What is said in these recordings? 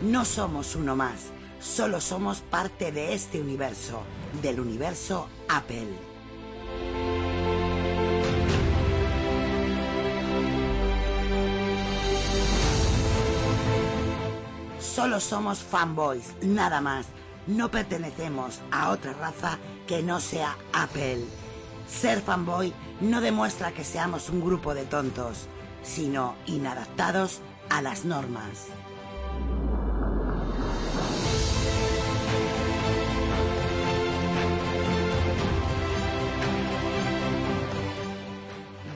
No, somos uno más. Solo somos parte de este universo, del universo Apple. Solo somos fanboys, nada más. No pertenecemos a otra raza que no sea Apple. Ser fanboy no demuestra que seamos un grupo de tontos, sino inadaptados a las normas.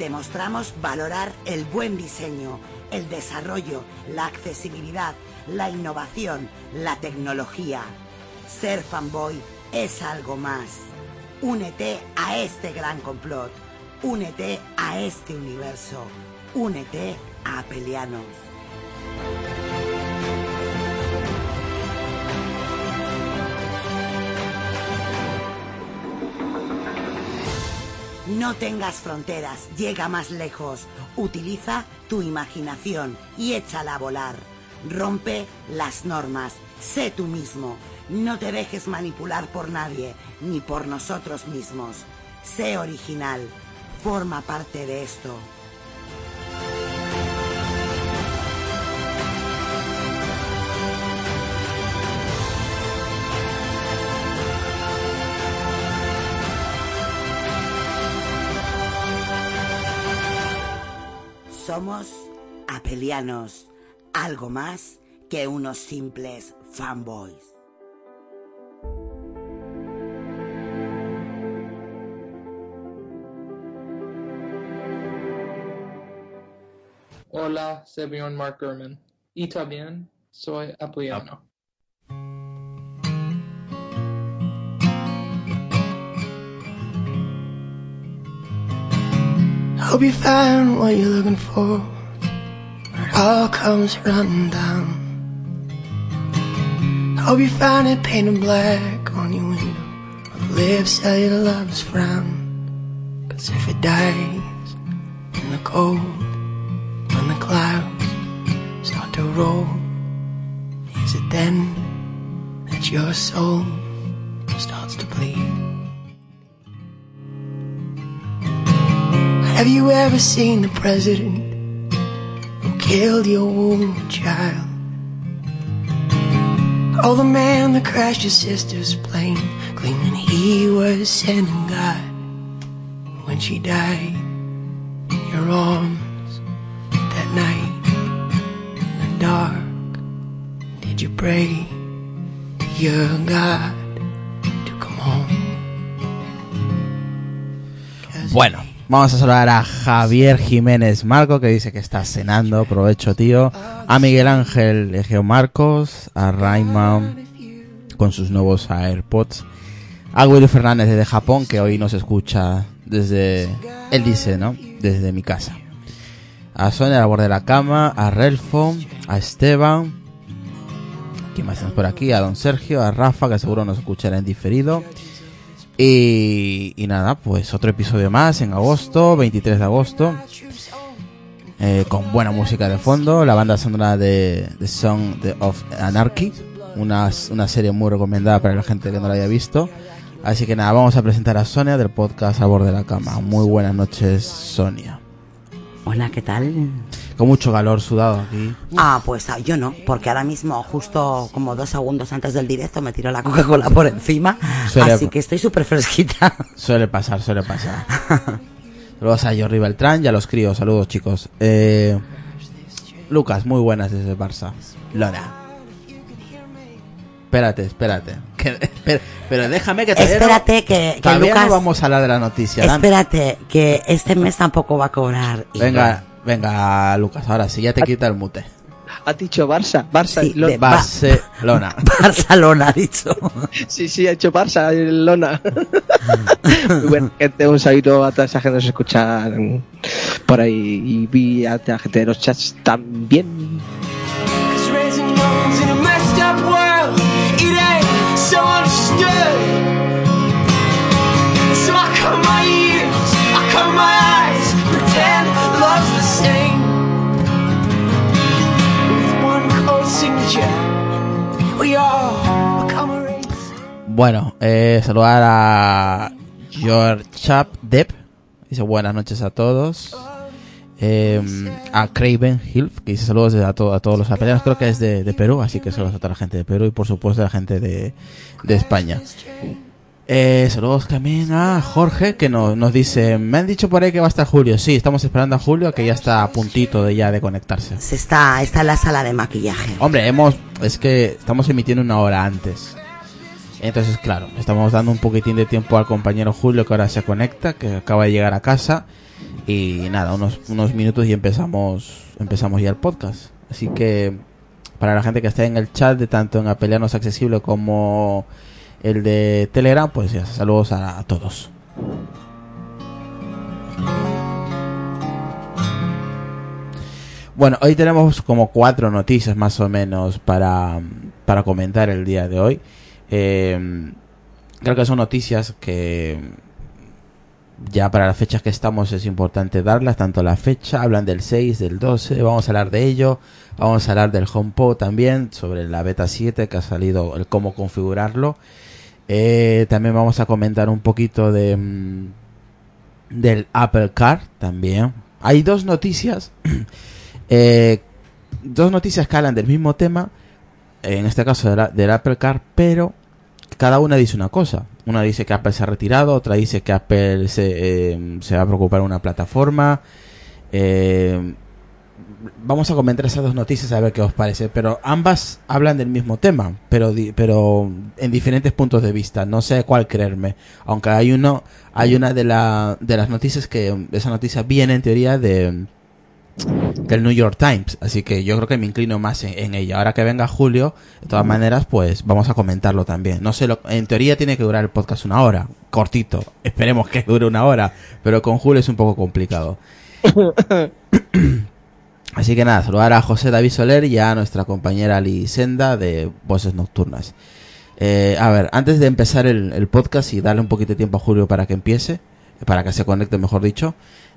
Demostramos valorar el buen diseño, el desarrollo, la accesibilidad, la innovación, la tecnología. Ser fanboy es algo más. Únete a este gran complot. Únete a este universo. Únete a Apelianos. No tengas fronteras, llega más lejos. Utiliza tu imaginación y échala a volar. Rompe las normas, sé tú mismo. No te dejes manipular por nadie, ni por nosotros mismos. Sé original, forma parte de esto. Somos apelianos, algo más que unos simples fanboys. Hola, soy Mark Gurman. Y también soy apeliano. Hope you find what you're looking for. It all comes running down. Hope you find it painted black on your window. With lips tell you the love's frown. Cause if it dies in the cold, when the clouds start to roll, is it then that your soul starts to bleed? Have you ever seen the president who killed your wounded child? Or the man that crashed your sister's plane, claiming he was sending God? When she died in your arms that night in the dark, did you pray to your God to come home? Bueno, vamos a saludar a Javier Jiménez Marco, que dice que está cenando. Provecho, tío. A Miguel Ángel Egeo Marcos. A Rayman con sus nuevos AirPods. A Willy Fernández desde Japón, que hoy nos escucha desde. Él dice, ¿no? Desde mi casa. A Sonia al borde de la cama. A Relfo. A Esteban. ¿Quién más tenemos por aquí? A Don Sergio. A Rafa, que seguro nos escuchará en diferido. Y, nada, pues otro episodio más en agosto, 23 de agosto, eh, con buena música de fondo, la banda sonora de The Song of Anarchy, una, una serie muy recomendada para la gente que no la haya visto. Así que nada, vamos a presentar a Sonia del podcast A Borde de la Cama. Muy buenas noches, Sonia. Hola, ¿qué tal? Con mucho calor sudado aquí. Ah, pues ah, yo no, porque ahora mismo, justo como dos segundos antes del directo, me tiró la Coca-Cola por encima. Suele- Así que estoy súper fresquita. Suele pasar, suele pasar. Saludos a Jordi Beltrán y a los críos. Saludos, chicos. Eh, Lucas, muy buenas desde Barça. Lona. Espérate, espérate. Que- pero déjame que todavía Espérate no, que, que todavía Lucas. no vamos a hablar de la noticia. Espérate, que este mes tampoco va a cobrar. Venga, venga, Lucas, ahora sí, ya te quita el mute. Ha dicho Barça, Barça. Sí, de- Ba- Barcelona. Barcelona, ha dicho. Sí, sí, ha hecho Barça, el Lona. Muy bueno, gente, un saludo a toda esa gente que nos escucha por ahí y vi a la gente de los chats también. Bueno, eh, saludar a George Chap Depp. Dice buenas noches a todos. Em, a Craven Hill, que dice saludos a, todos los apelados, creo que es de, Perú, así que saludos a toda la gente de Perú y por supuesto a la gente de España. Eh, saludos también a Jorge que nos, nos dice, me han dicho por ahí que va a estar Julio. Sí, estamos esperando a Julio que ya está a puntito de ya de conectarse. Se está, está en la sala de maquillaje. Hombre, hemos, es que estamos emitiendo una hora antes. Entonces, claro, estamos dando un poquitín de tiempo al compañero Julio que ahora se conecta, que acaba de llegar a casa. Y nada, unos, unos minutos y empezamos, empezamos ya el podcast. Así que, para la gente que está en el chat, de tanto en Apelianos Accesible como el de Telegram, pues ya, saludos a, todos. Bueno, hoy tenemos como cuatro noticias más o menos para, para comentar el día de hoy. Eh, creo que son noticias que ya para las fechas que estamos es importante darlas, tanto la fecha, hablan del 6, del 12, vamos a hablar de ello, vamos a hablar del HomePod también, sobre la beta 7 que ha salido, el cómo configurarlo. Eh, también vamos a comentar un poquito de mm, del Apple Car también. Hay dos noticias, eh, dos noticias que hablan del mismo tema, en este caso de la- del Apple Car, pero cada una dice una cosa. Una dice que Apple se ha retirado, otra dice que Apple se, eh, se va a preocupar una plataforma. Eh, vamos a comentar esas dos noticias a ver qué os parece. Pero ambas hablan del mismo tema, pero, pero en diferentes puntos de vista. No sé cuál creerme. Aunque hay uno, hay una de, la, de las noticias que esa noticia viene en teoría de del New York Times, así que yo creo que me inclino más en, en ella. Ahora que venga Julio, de todas maneras, pues vamos a comentarlo también. No sé, lo, en teoría tiene que durar el podcast una hora, cortito. Esperemos que dure una hora, pero con Julio es un poco complicado. Así que nada, saludar a José David Soler y a nuestra compañera Ali Senda de Voces Nocturnas. Eh, a ver, antes de empezar el, el podcast y darle un poquito de tiempo a Julio para que empiece, para que se conecte, mejor dicho,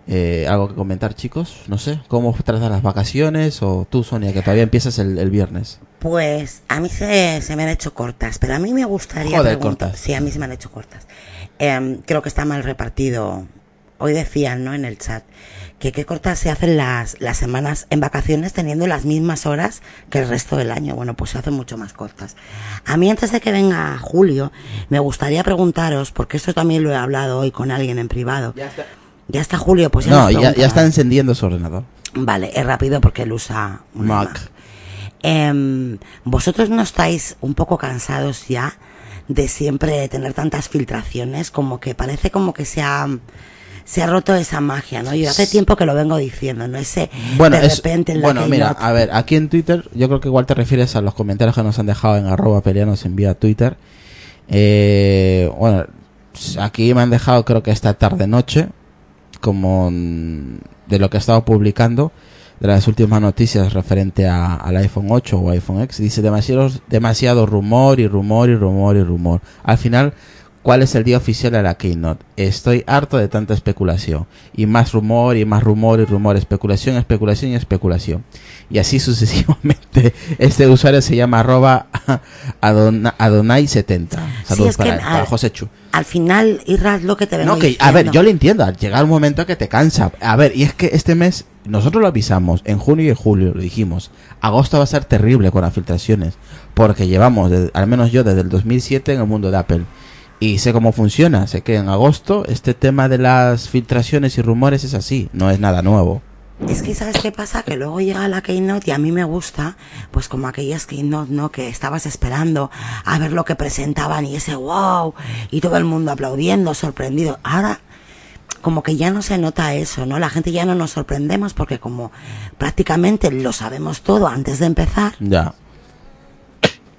eh, algo que comentar, chicos. No sé, ¿cómo tratas las vacaciones? O tú, Sonia, que todavía empiezas el, el viernes. Pues a mí se, se me han hecho cortas, pero a mí me gustaría Joder, cortas. Sí, a mí se me han hecho cortas. Em, creo que está mal repartido. Hoy decían, ¿no? En el chat que qué cortas se hacen las, las semanas en vacaciones teniendo las mismas horas que el resto del año. Bueno, pues se hacen mucho más cortas. A mí antes de que venga Julio, me gustaría preguntaros, porque esto también lo he hablado hoy con alguien en privado. Ya está Julio, pues ya no, ya, ya está encendiendo su ordenador. Vale, es rápido porque él usa un Mac. Mac. Em, ¿Vosotros no estáis un poco cansados ya de siempre tener tantas filtraciones? Como que parece como que se ha, se ha roto esa magia, ¿no? Yo hace tiempo que lo vengo diciendo, ¿no? Ese Bueno, de es- repente en la bueno mira, a ver, aquí en Twitter, yo creo que igual te refieres a los comentarios que nos han dejado en arroba peleanos en vía Twitter. Eh, bueno, aquí me han dejado creo que esta tarde noche, como de lo que he estado publicando, de las últimas noticias referente a- al iPhone 8 o iPhone X, dice demasiado, demasiado rumor y rumor y rumor y rumor. Al final, ¿cuál es el día oficial de la Keynote? Estoy harto de tanta especulación. Y más rumor y más rumor y rumor, especulación, especulación y especulación. Y así sucesivamente. Este usuario se llama arroba Adona- Adonai70. Saludos es que, para, él, para a- José Chu. Al final, Irra, es lo que te vengo No, que, a ver, yo lo entiendo, llega un momento que te cansa. A ver, y es que este mes, nosotros lo avisamos, en junio y en julio lo dijimos, agosto va a ser terrible con las filtraciones, porque llevamos, desde- al menos yo, desde el 2007 en el mundo de Apple. Y sé cómo funciona, sé que en agosto este tema de las filtraciones y rumores es así, no es nada nuevo. Es que ¿sabes qué pasa? Que luego llega la Keynote y a mí me gusta, pues como aquellas Keynote, ¿no? Que estabas esperando a ver lo que presentaban y ese wow, y todo el mundo aplaudiendo, sorprendido. Ahora, como que ya no se nota eso, ¿no? La gente ya no nos sorprendemos porque como prácticamente lo sabemos todo antes de empezar, Ya.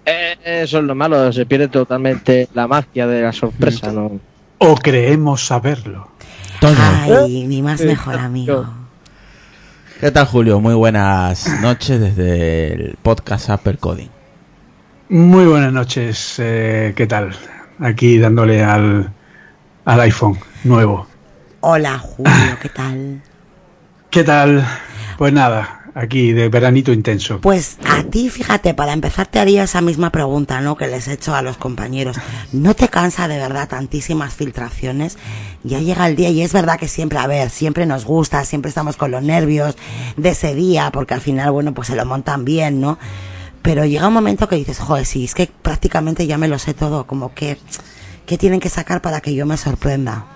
Eh, eso es lo malo, se pierde totalmente la magia de la sorpresa, ¿no? O creemos saberlo. ay, mi más mejor amigo. ¿Qué tal Julio? Muy buenas noches desde el podcast Apple Coding. Muy buenas noches, eh, ¿qué tal? Aquí dándole al, al iPhone nuevo. Hola, Julio, ¿qué tal? ¿Qué tal? Pues nada, aquí de veranito intenso. Pues a ti, fíjate, para empezar te haría esa misma pregunta, ¿no? Que les he hecho a los compañeros. ¿No te cansa de verdad tantísimas filtraciones? Ya llega el día y es verdad que siempre, a ver, siempre nos gusta, siempre estamos con los nervios de ese día, porque al final, bueno, pues se lo montan bien, ¿no? Pero llega un momento que dices, joder, sí, es que prácticamente ya me lo sé todo, como que, ¿qué tienen que sacar para que yo me sorprenda?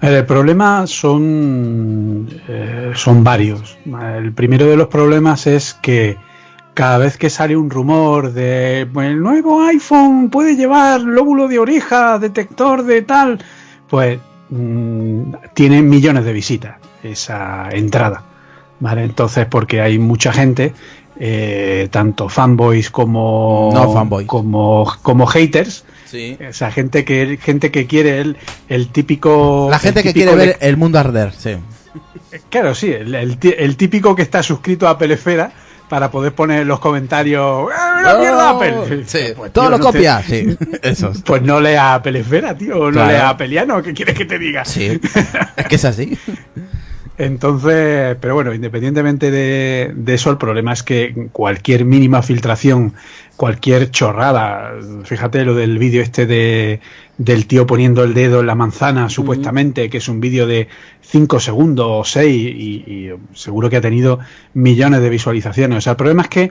El problema son, eh, son varios. El primero de los problemas es que cada vez que sale un rumor de el nuevo iPhone puede llevar lóbulo de oreja, detector de tal, pues mm, tiene millones de visitas esa entrada. ¿Vale? Entonces, porque hay mucha gente, eh, tanto fanboys como, como, como haters, Sí. O sea, gente que gente que quiere el, el típico. La gente que quiere ver el mundo arder, sí. Claro, sí, el, el, típico que está suscrito a Pelefera para poder poner los comentarios ¡Ah, mierda Apple! Sí, pues, todo lo copia, sí, eso. Pues no lea Pelefera, tío, no lea Peliano, ¿qué quieres que te diga? Sí, es que es así. Entonces, pero bueno, independientemente de, de, eso, el problema es que cualquier mínima filtración cualquier chorrada. Fíjate lo del vídeo este de, del tío poniendo el dedo en la manzana, supuestamente, que es un vídeo de 5 segundos o 6 y, seguro que ha tenido millones de visualizaciones. O sea, el problema es que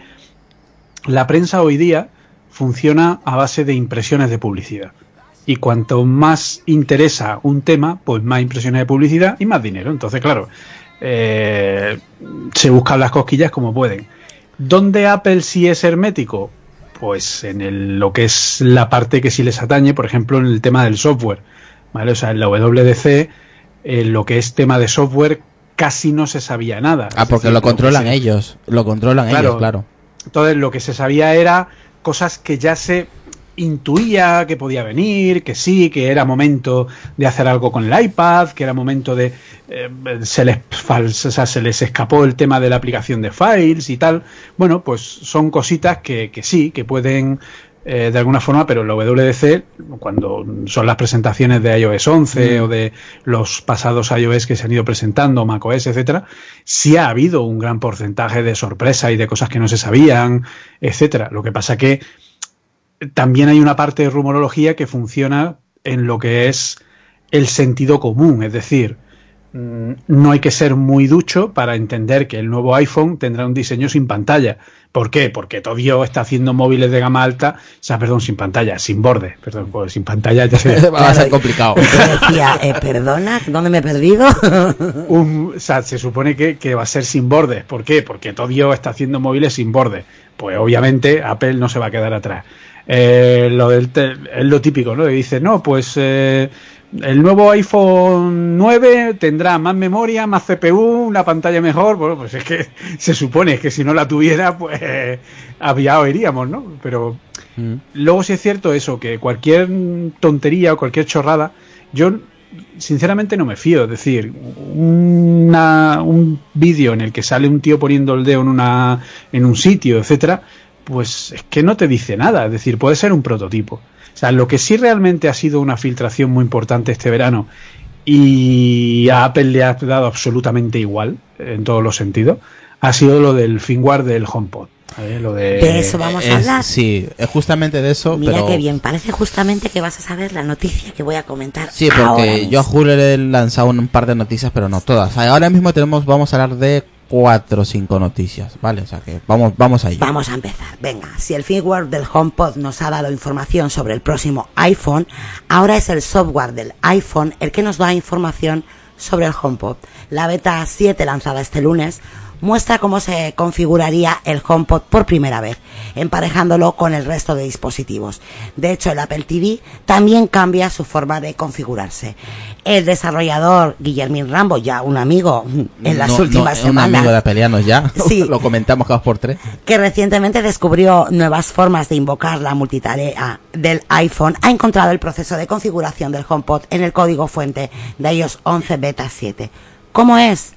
la prensa hoy día funciona a base de impresiones de publicidad. Y cuanto más interesa un tema, pues más impresiones de publicidad y más dinero. Entonces, claro, eh, se buscan las cosquillas como pueden. ¿Dónde Apple sí es hermético? pues en el, lo que es la parte que sí les atañe, por ejemplo, en el tema del software, ¿vale? O sea, en la WDC, en lo que es tema de software, casi no se sabía nada. Ah, porque lo controlan ellos, lo controlan ellos, claro. Entonces, lo que se sabía era cosas que ya se intuía que podía venir, que sí, que era momento de hacer algo con el iPad, que era momento de... Eh, se, les se les escapó el tema de la aplicación de files y tal. Bueno, pues son cositas que, que sí, que pueden eh, de alguna forma, pero la WDC, cuando son las presentaciones de iOS 11 mm. o de los pasados iOS que se han ido presentando, macOS, etcétera, sí ha habido un gran porcentaje de sorpresa y de cosas que no se sabían, etcétera. Lo que pasa que también hay una parte de rumorología que funciona en lo que es el sentido común, es decir, mm, no hay que ser muy ducho para entender que el nuevo iPhone tendrá un diseño sin pantalla. ¿Por qué? Porque todavía está haciendo móviles de gama alta, o sea, perdón, sin pantalla, sin borde, perdón, pues sin pantalla ya se va a ser complicado. decía, eh, perdona, ¿dónde me he perdido? o sea, se supone que, que, va a ser sin bordes. ¿Por qué? Porque todavía está haciendo móviles sin borde. Pues obviamente Apple no se va a quedar atrás. Eh, lo del es lo típico, ¿no? Y dice, no, pues eh, el nuevo iPhone 9 tendrá más memoria, más CPU, una pantalla mejor. Bueno, pues es que se supone que si no la tuviera, pues había oiríamos, ¿no? Pero mm. luego sí es cierto eso, que cualquier tontería o cualquier chorrada, yo sinceramente no me fío. Es decir, una, un vídeo en el que sale un tío poniendo el dedo en, una, en un sitio, etcétera pues es que no te dice nada, es decir, puede ser un prototipo. O sea, lo que sí realmente ha sido una filtración muy importante este verano y a Apple le ha dado absolutamente igual en todos los sentidos, ha sido lo del firmware del HomePod. Lo de... eso vamos a hablar. Sí, es justamente de eso. Mira qué bien, parece justamente que vas a saber la noticia que voy a comentar. Sí, porque yo a Julio le he lanzado un par de noticias, pero no todas. Ahora mismo tenemos, vamos a hablar de cuatro o cinco noticias, ¿vale? O sea que vamos, vamos a. Vamos a empezar. Venga, si el firmware del HomePod nos ha dado información sobre el próximo iPhone, ahora es el software del iPhone el que nos da información sobre el HomePod. La beta 7 lanzada este lunes muestra cómo se configuraría el HomePod por primera vez, emparejándolo con el resto de dispositivos. De hecho, el Apple TV también cambia su forma de configurarse. El desarrollador Guillermín Rambo, ya un amigo en las últimas semanas. Un amigo de Apelianos ya, sí, lo comentamos cada por tres. Que recientemente descubrió nuevas formas de invocar la multitarea del iPhone, ha encontrado el proceso de configuración del HomePod en el código fuente de iOS 11 Beta 7. ¿Cómo es?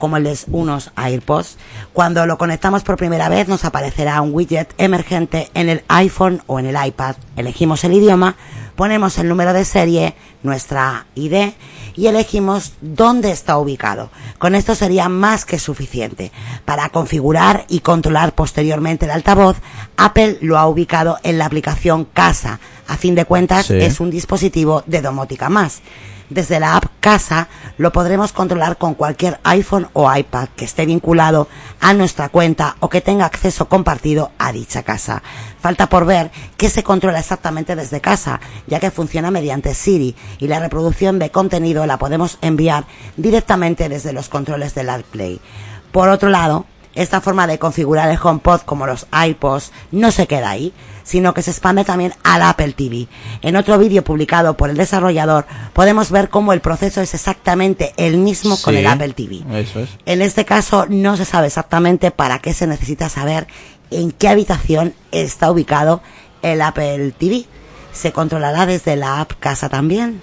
Como el de unos AirPods. Cuando lo conectamos por primera vez nos aparecerá un widget emergente en el iPhone o en el iPad. Elegimos el idioma, ponemos el número de serie, nuestra ID y elegimos dónde está ubicado. Con esto sería más que suficiente. Para configurar y controlar posteriormente el altavoz, Apple lo ha ubicado en la aplicación Casa. A fin de cuentas, Sí. es un dispositivo de domótica más. Desde la app Casa lo podremos controlar con cualquier iPhone o iPad que esté vinculado a nuestra cuenta o que tenga acceso compartido a dicha casa. Falta por ver qué se controla exactamente desde casa, ya que funciona mediante Siri y la reproducción de contenido la podemos enviar directamente desde los controles del AirPlay. Por otro lado, esta forma de configurar el HomePod como los iPods no se queda ahí, sino que se expande también al Apple TV. En otro vídeo publicado por el desarrollador podemos ver cómo el proceso es exactamente el mismo con el Apple TV. Eso es. En este caso no se sabe exactamente para qué se necesita saber en qué habitación está ubicado el Apple TV. Se controlará desde la app Casa también.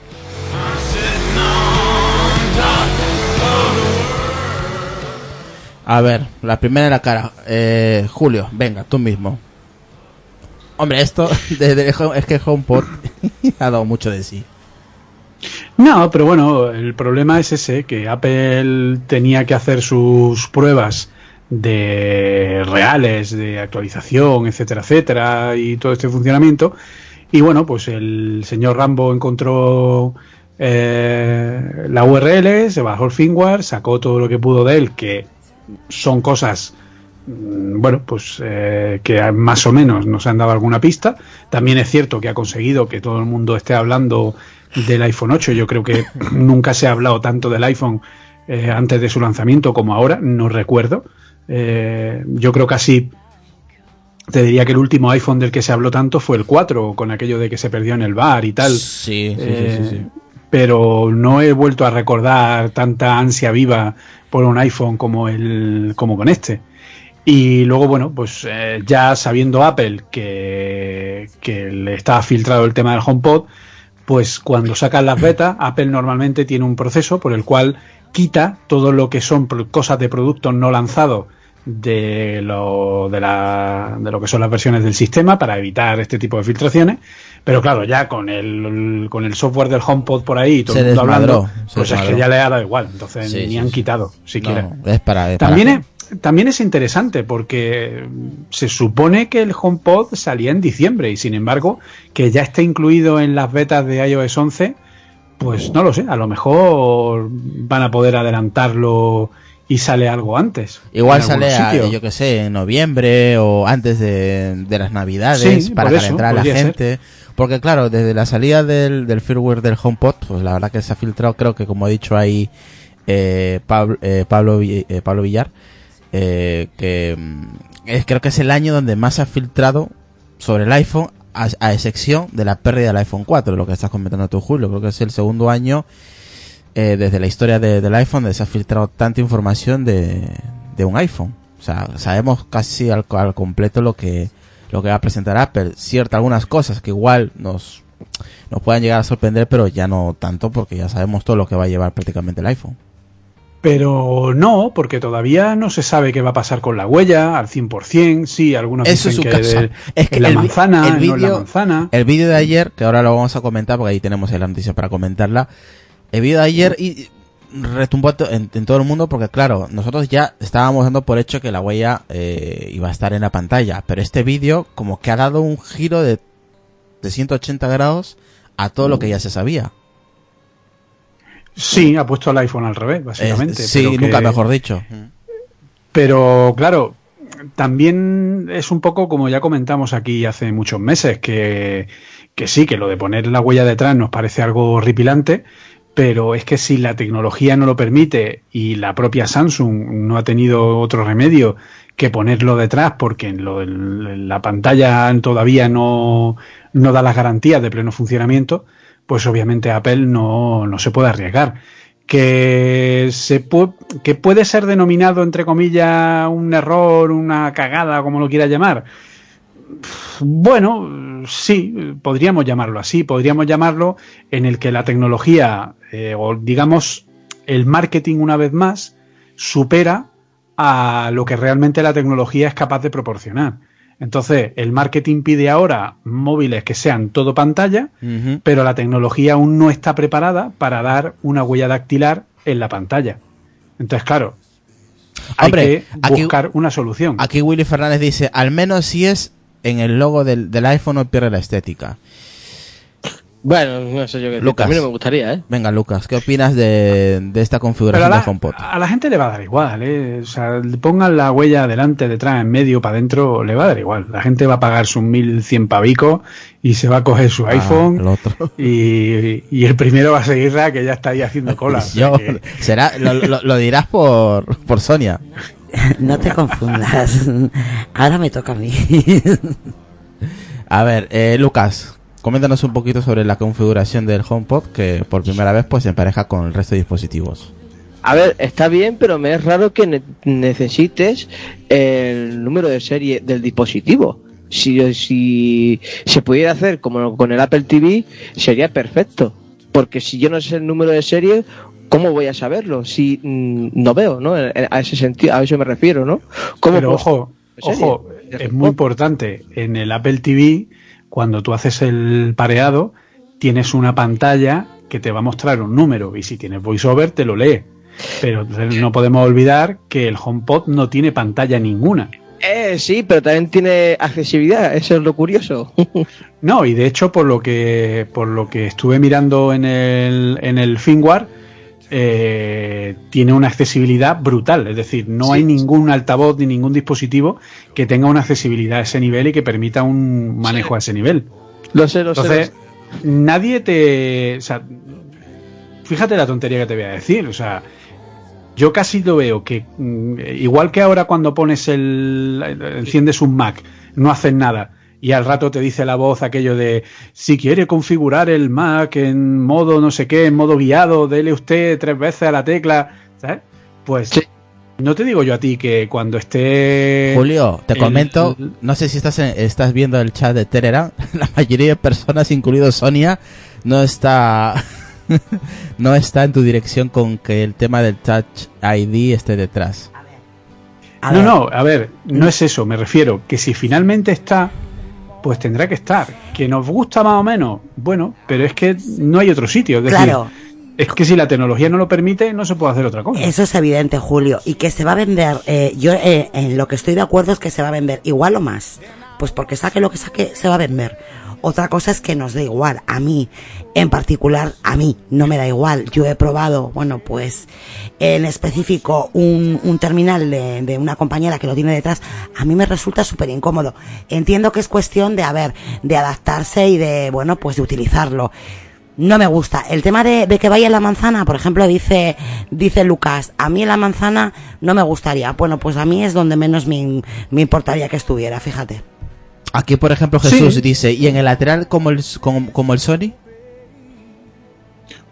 A ver, la primera en la cara. Eh, Julio, venga, tú mismo. Hombre, esto es que HomePod ha dado mucho de sí. No, pero bueno, el problema es ese, que Apple tenía que hacer sus pruebas de reales, de actualización, etcétera, etcétera, y todo este funcionamiento. Y bueno, pues el señor Rambo encontró eh, la URL, se bajó el firmware, sacó todo lo que pudo de él, que son cosas bueno, pues eh, que más o menos nos han dado alguna pista. También es cierto que ha conseguido que todo el mundo esté hablando del iPhone 8. Yo creo que nunca se ha hablado tanto del iPhone eh, antes de su lanzamiento como ahora, no recuerdo. Eh, yo creo casi, te diría que el último iPhone del que se habló tanto fue el 4, con aquello de que se perdió en el bar y tal. Sí, sí, Eh, sí, sí, sí. Pero no he vuelto a recordar tanta ansia viva por un iPhone como el como con este. Y luego, bueno, pues eh, ya sabiendo Apple que, que le está filtrado el tema del HomePod, pues cuando sacan las betas, Apple normalmente tiene un proceso por el cual quita todo lo que son cosas de productos no lanzados de lo, de, la, de lo que son las versiones del sistema para evitar este tipo de filtraciones. Pero claro, ya con el, con el software del HomePod por ahí y todo Se el mundo hablando, pues es que ya le ha dado igual. Entonces Sí, ni sí, han quitado siquiera. No, es para, es para- También es, también es interesante porque se supone que el HomePod salía en diciembre y sin embargo que ya está incluido en las betas de iOS 11, pues no lo sé, a lo mejor van a poder adelantarlo y sale algo antes. Igual sale, a- yo que sé, en noviembre o antes de, de las navidades Sí, para calentar a la ser. gente. Porque claro, desde la salida del, del firmware del HomePod, pues la verdad que se ha filtrado, creo que como ha dicho ahí eh, Pablo, eh, Pablo, eh, Pablo Villar, eh, que mm, creo que es el año donde más se ha filtrado sobre el iPhone, a, excepción de la pérdida del iPhone 4, lo que estás comentando tú, Julio. Creo que es el segundo año eh, desde la historia de- del iPhone donde se ha filtrado tanta información de, un iPhone. O sea, sabemos casi al, completo lo que, lo que va a presentar Apple. Ciertas algunas cosas que igual nos, nos puedan llegar a sorprender, pero ya no tanto porque ya sabemos todo lo que va a llevar prácticamente el iPhone. Pero no, porque todavía no se sabe qué va a pasar con la huella al 100%. Sí, algunos Eso es dicen que, de- Es que la el manzana, el no es la vídeo- manzana. El vídeo de ayer, que ahora lo vamos a comentar porque ahí tenemos la noticia para comentarla. El vídeo de ayer y retumbó en, en todo el mundo porque claro, nosotros ya estábamos dando por hecho que la huella eh, iba a estar en la pantalla, pero este vídeo como que ha dado un giro de, de 180 grados a todo lo que ya se sabía. Sí, ha puesto el iPhone al revés, básicamente. Sí, pero que- nunca mejor dicho. Pero claro, también es un poco como ya comentamos aquí hace muchos meses, que, que sí, que lo de poner la huella detrás nos parece algo horripilante, pero es que si la tecnología no lo permite y la propia Samsung no ha tenido otro remedio que ponerlo detrás porque en lo del- la pantalla todavía no, no da las garantías de pleno funcionamiento, pues obviamente Apple no, no se puede arriesgar. Que, se que puede ser denominado, entre comillas, un error, una cagada, como lo quiera llamar. Bueno, sí, podríamos llamarlo así, podríamos llamarlo en el que la tecnología, eh, o digamos el marketing una vez más, supera a lo que realmente la tecnología es capaz de proporcionar. Entonces, el marketing pide ahora móviles que sean todo pantalla, pero la tecnología aún no está preparada para dar una huella dactilar en la pantalla. Entonces, claro, hay Hombre, que aquí- buscar una solución. Aquí Willy Fernández dice, al menos si es en el logo del, del iPhone no pierde la estética. Bueno, no sé yo qué. Lucas. A mí no me gustaría, ¿eh? Venga, Lucas, ¿qué opinas de, de esta configuración la, del HomePod? a la gente le va a dar igual, ¿eh? O sea, le pongan la huella adelante, detrás, en medio, para adentro, le va a dar igual. La gente va a pagar sus 1100 pavicos y se va a coger su Ah, iPhone el otro. y, y el primero va a seguirla que ya está ahí haciendo cola. O sea Yo, que- será, lo, lo- lo dirás por, por Sonia. No te confundas. Ahora me toca a mí. A ver, eh, Lucas, coméntanos un poquito sobre la configuración del HomePod que por primera vez pues se empareja con el resto de dispositivos. A ver, está bien, pero me es raro que ne- necesites el número de serie del dispositivo. Si, si se pudiera hacer como con el Apple TV, sería perfecto. Porque si yo no sé el número de serie, ¿cómo voy a saberlo? Si mm, no veo, ¿no? A ese sentido, a eso me refiero, ¿no? ¿Cómo Pero ojo, ojo, es muy importante. En el Apple TV, cuando tú haces el pareado, tienes una pantalla que te va a mostrar un número y si tienes VoiceOver te lo lee. Pero no podemos olvidar que el HomePod no tiene pantalla ninguna. Eh, sí, pero también tiene accesibilidad, eso es lo curioso. No, y de hecho, por lo que, por lo que estuve mirando en el, en el firmware, eh, tiene una accesibilidad brutal. Es decir, no Sí. hay ningún altavoz ni ningún dispositivo que tenga una accesibilidad a ese nivel y que permita un manejo a ese nivel. lo sé, lo sé. Entonces, nadie te. O sea, fíjate la tontería que te voy a decir. O sea, yo casi lo veo que, mm, igual que ahora cuando pones el. enciendes un Mac, no haces nada. Y al rato te dice la voz aquello de si quiere configurar el Mac en modo no sé qué, en modo guiado, dele usted tres veces a la tecla, ¿sabes? Pues Sí. no te digo yo a ti que cuando esté Julio, te el- comento, no sé si estás, en- estás viendo el chat de Telegram, la mayoría de personas, incluido Sonia, no está no está en tu dirección con que el tema del Touch ID esté detrás. A no, ver, no, a ver, no es eso, me refiero que si finalmente está, pues tendrá que estar. Que nos gusta más o menos, bueno, pero es que no hay otro sitio. Es decir, Claro. es que si la tecnología no lo permite, no se puede hacer otra cosa. Eso es evidente, Julio. Y que se va a vender, eh, yo eh, en lo que estoy de acuerdo es que se va a vender igual o más. Pues porque saque lo que saque, se va a vender. Otra cosa es que nos da igual. A mí, en particular, a mí no me da igual. Yo he probado, bueno, pues en específico un, terminal de, de una compañera que lo tiene detrás. A mí me resulta súper incómodo. Entiendo que es cuestión de, a ver, de adaptarse y de, bueno, pues de utilizarlo. No me gusta. El tema de, que vaya la manzana, por ejemplo, dice, dice Lucas, a mí la manzana no me gustaría. Bueno, pues a mí es donde menos me, me importaría que estuviera, fíjate. Aquí, por ejemplo, Sí. Jesús dice, ¿y en el lateral como el, como, como el Sony?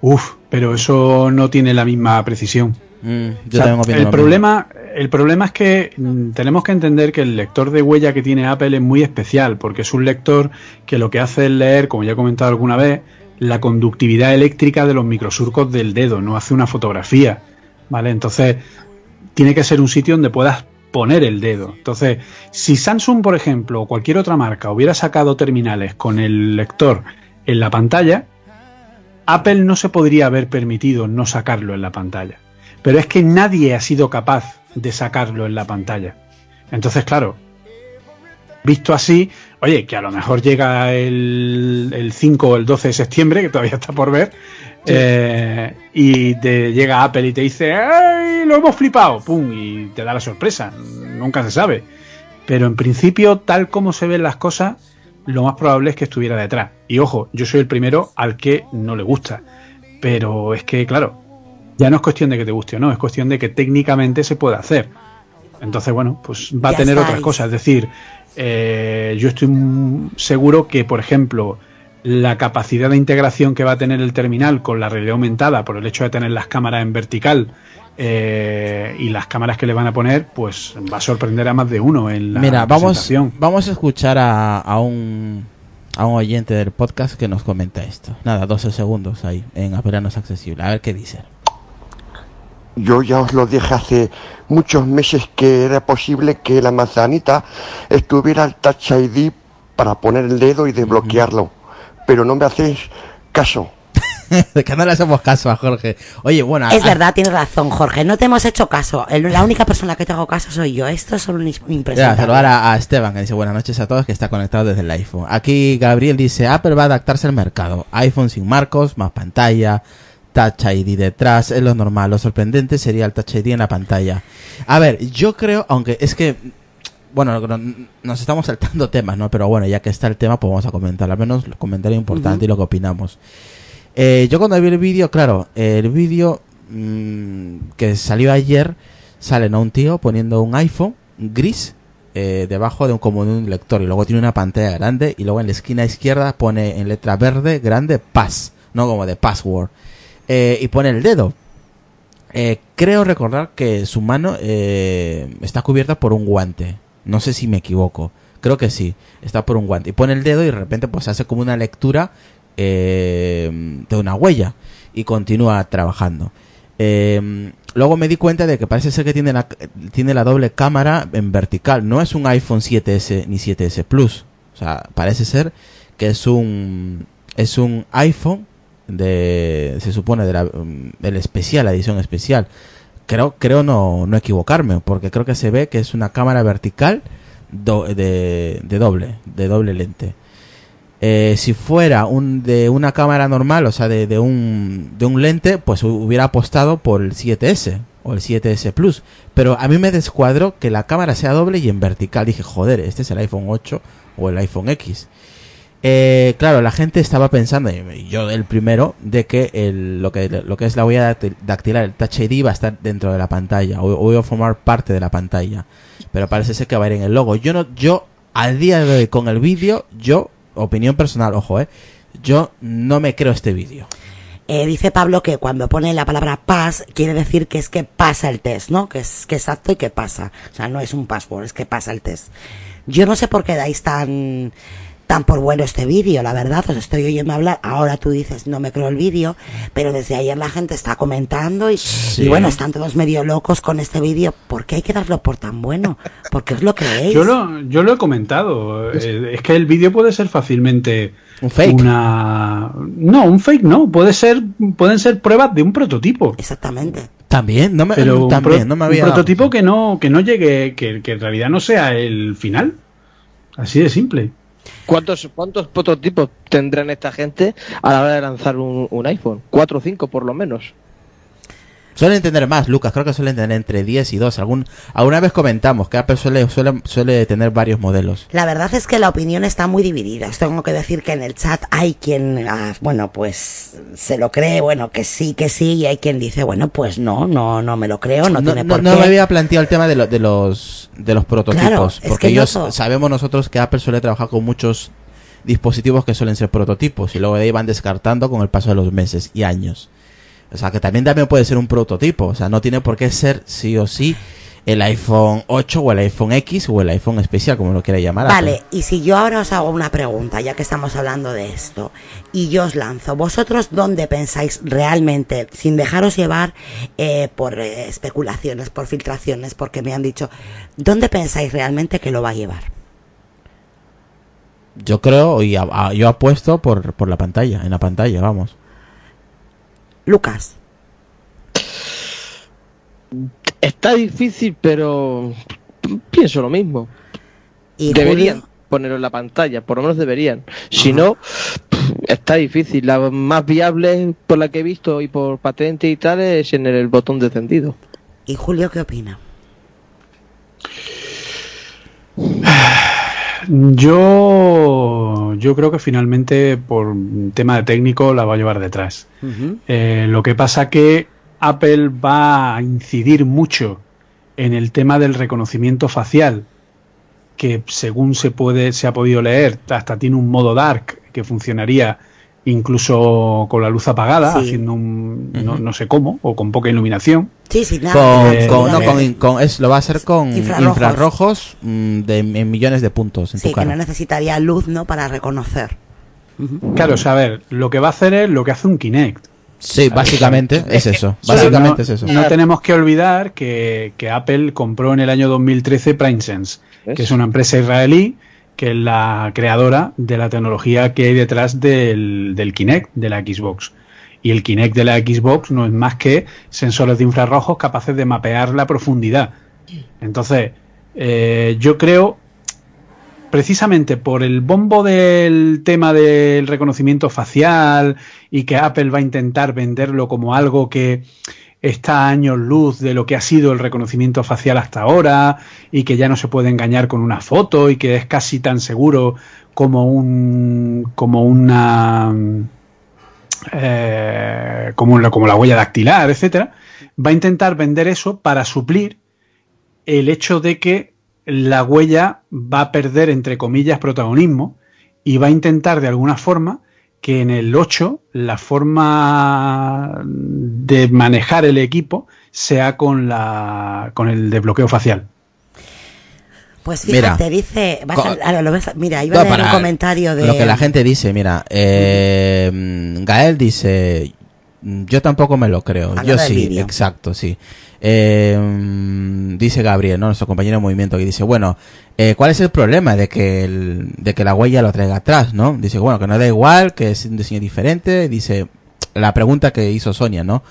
Uf, pero eso no tiene la misma precisión. Mm, O yo sea, el problema, el problema es que mm, tenemos que entender que el lector de huella que tiene Apple es muy especial, porque es un lector que lo que hace es leer, como ya he comentado alguna vez, la conductividad eléctrica de los microsurcos del dedo, no hace una fotografía, ¿vale? Entonces, tiene que ser un sitio donde puedas poner el dedo. Entonces, si Samsung, por ejemplo, o cualquier otra marca hubiera sacado terminales con el lector en la pantalla, Apple no se podría haber permitido no sacarlo en la pantalla. Pero es que nadie ha sido capaz de sacarlo en la pantalla. Entonces, claro, visto así, oye, que a lo mejor llega el, el 5 o el 12 de septiembre, que todavía está por ver, eh, y te llega Apple y te dice, ¡ay, lo hemos flipado! ¡Pum! Y te da la sorpresa. Nunca se sabe. Pero en principio, tal como se ven las cosas, lo más probable es que estuviera detrás. Y ojo, yo soy el primero al que no le gusta. Pero es que, claro, ya no es cuestión de que te guste o no, es cuestión de que técnicamente se pueda hacer. Entonces, bueno, pues va a tener otras cosas. Es decir, eh, yo estoy seguro que, por ejemplo, la capacidad de integración que va a tener el terminal con la realidad aumentada por el hecho de tener las cámaras en vertical eh, y las cámaras que le van a poner, pues va a sorprender a más de uno en la Mira, vamos, a escuchar a, a un a un oyente del podcast que nos comenta esto. Nada, 12 segundos ahí en Apelanos Accesible. A ver qué dice. Yo ya os lo dije hace muchos meses que era posible que la manzanita estuviera al Touch ID para poner el dedo y desbloquearlo. Pero no me hacéis caso. de que no le hacemos caso a Jorge. Oye, bueno. Es a- verdad, tienes razón, Jorge. No te hemos hecho caso. La única persona que te hago caso soy yo. Esto es solo un Voy a impresionante. saludar a, a Esteban que dice buenas noches a todos que está conectado desde el iPhone. Aquí Gabriel dice Apple va a adaptarse al mercado. iPhone sin marcos, más pantalla, Touch ID detrás, es lo normal. Lo sorprendente sería el Touch ID en la pantalla. A ver, yo creo, aunque es que bueno, no- nos estamos saltando temas, ¿no? Pero bueno, ya que está el tema, pues vamos a comentar, al menos el comentario importante y lo que opinamos. Eh, yo cuando vi el vídeo, claro, el vídeo mm, que salió ayer, sale ¿no? un tío poniendo un iPhone gris eh, debajo de un como de un lector y luego tiene una pantalla grande y luego en la esquina izquierda pone en letra verde grande pass, no como de password Eh, y pone el dedo. Eh, creo recordar que su mano eh, está cubierta por un guante. No sé si me equivoco. Creo que sí. Está por un guante. Y pone el dedo y de repente pues hace como una lectura eh, de una huella. Y continúa trabajando. Luego me di cuenta de que parece ser que tiene la, tiene la doble cámara en vertical. No es un iPhone 7S ni 7S Plus. O sea, parece ser que es un, es un iPhone de, se supone, de la, mm, del especial, la edición especial. Creo, creo no, no equivocarme, porque creo que se ve que es una cámara vertical do- de, de doble, de doble lente. Eh, si fuera un de una cámara normal, o sea, de, de un, de un lente, pues hu- hubiera apostado por el 7S o el 7S Plus. Pero a mí me descuadró que la cámara sea doble y en vertical. Dije, joder, este es el iPhone 8 o el iPhone X. Eh, claro, la gente estaba pensando, yo el primero, de que lo, que, lo que es la huella dactil- dactilar, el Touch ID, va a estar dentro de la pantalla, o, o iba a formar parte de la pantalla. Pero parece ser que va a ir en el logo. Yo no, yo, al día de hoy, con el vídeo, yo, opinión personal, ojo, eh, yo no me creo este vídeo. Eh, dice Pablo que cuando pone la palabra pass quiere decir que es que pasa el test, ¿no? Que es que es apto y que pasa. O sea, no es un password, es que pasa el test. Yo no sé por qué dais tan tan por bueno este vídeo, la verdad, os estoy oyendo hablar, ahora tú dices no me creo el vídeo, pero desde ayer la gente está comentando y, y bueno, están todos medio locos con este vídeo, ¿por qué hay que darlo por tan bueno? Porque es lo que veis. Yo lo, yo lo he comentado. eh, Es que el vídeo puede ser fácilmente Un fake. una. No, un fake no. Puede ser, pueden ser pruebas de un prototipo. Exactamente. También, no me, Pero un, también, pro- no me un había dado- prototipo que no, que no llegue, que, que en realidad no sea el final. Así de simple. ¿Cuántos, ¿Cuántos prototipos tendrán esta gente a la hora de lanzar un, un iPhone? Cuatro o cinco por lo menos. Suelen tener más, Lucas, creo que suelen tener entre 10 y 2. Algún, alguna vez comentamos que Apple suele, suele, suele tener varios modelos. La verdad es que la opinión está muy dividida. Os tengo que decir que en el chat hay quien, ah, bueno, pues se lo cree, bueno, que sí, que sí, y hay quien dice, bueno, pues no, no, no me lo creo, no, no, tiene no- por no qué. me había planteado el tema de, lo- de los de los prototipos Claro, porque noto- sabemos nosotros que Apple suele trabajar con muchos dispositivos que suelen ser prototipos y luego de ahí van descartando con el paso de los meses y años o sea que también también puede ser un prototipo. O sea no tiene por qué ser sí o sí el iPhone 8 o el iPhone X o el iPhone especial como lo quiera llamar. Vale, y si yo ahora os hago una pregunta, ya que estamos hablando de esto, y yo os lanzo, ¿vosotros dónde pensáis realmente, sin dejaros llevar eh, por eh, especulaciones, por filtraciones, porque me han dicho, ¿dónde pensáis realmente que lo va a llevar? yo creo y a- a- yo apuesto por, por la pantalla en la pantalla vamos Lucas, Está difícil, pero pienso lo mismo. y Deberían Julio? ponerlo en la pantalla, por lo menos deberían. Si no, está difícil. La más viable, por la que he visto y por patente y tal, es en el botón de encendido. ¿Y Julio qué opina? Yo, yo creo que finalmente por un tema de técnico la va a llevar detrás. Eh, lo que pasa que Apple va a incidir mucho en el tema del reconocimiento facial, que según se puede, se ha podido leer, hasta tiene un modo dark que funcionaría incluso con la luz apagada, Sí. haciendo un no, no sé cómo, o con poca iluminación. Sí, sí, nada. con, Eh, con- no, absolutamente. con- con- es, lo va a hacer con Infrarrojos. infrarrojos, mm, de en millones de puntos en Sí, tu que no necesitaría luz, ¿no? Para reconocer. Claro, o sea, a ver, lo que va a hacer es lo que hace un Kinect. Sí, básicamente es eso. Básicamente es eso. No tenemos que olvidar que, que Apple compró en el año 2013 PrimeSense, que es una empresa israelí que es la creadora de la tecnología que hay detrás del, del Kinect, de la Xbox. Y el Kinect de la Xbox no es más que sensores de infrarrojos capaces de mapear la profundidad. Entonces, eh, yo creo, precisamente por el bombo del tema del reconocimiento facial y que Apple va a intentar venderlo como algo que está años luz de lo que ha sido el reconocimiento facial hasta ahora y que ya no se puede engañar con una foto y que es casi tan seguro como un como una eh, como, la, como la huella dactilar, etcétera, va a intentar vender eso para suplir el hecho de que la huella va a perder, entre comillas, protagonismo y va a intentar de alguna forma que en el 8 la forma de manejar el equipo sea con la con el desbloqueo facial. Pues fíjate, dice. mira, iba a leer un comentario de. Lo que la gente dice, mira. Eh, Gael dice. Yo tampoco me lo creo. Yo sí, exacto, sí. Eh, dice Gabriel, ¿no? nuestro compañero de movimiento, que dice, bueno, eh, ¿cuál es el problema de que, el, de que la huella lo traiga atrás, no? Dice, bueno, que no da igual, que es un diseño diferente. Dice, la pregunta que hizo Sonia, ¿no?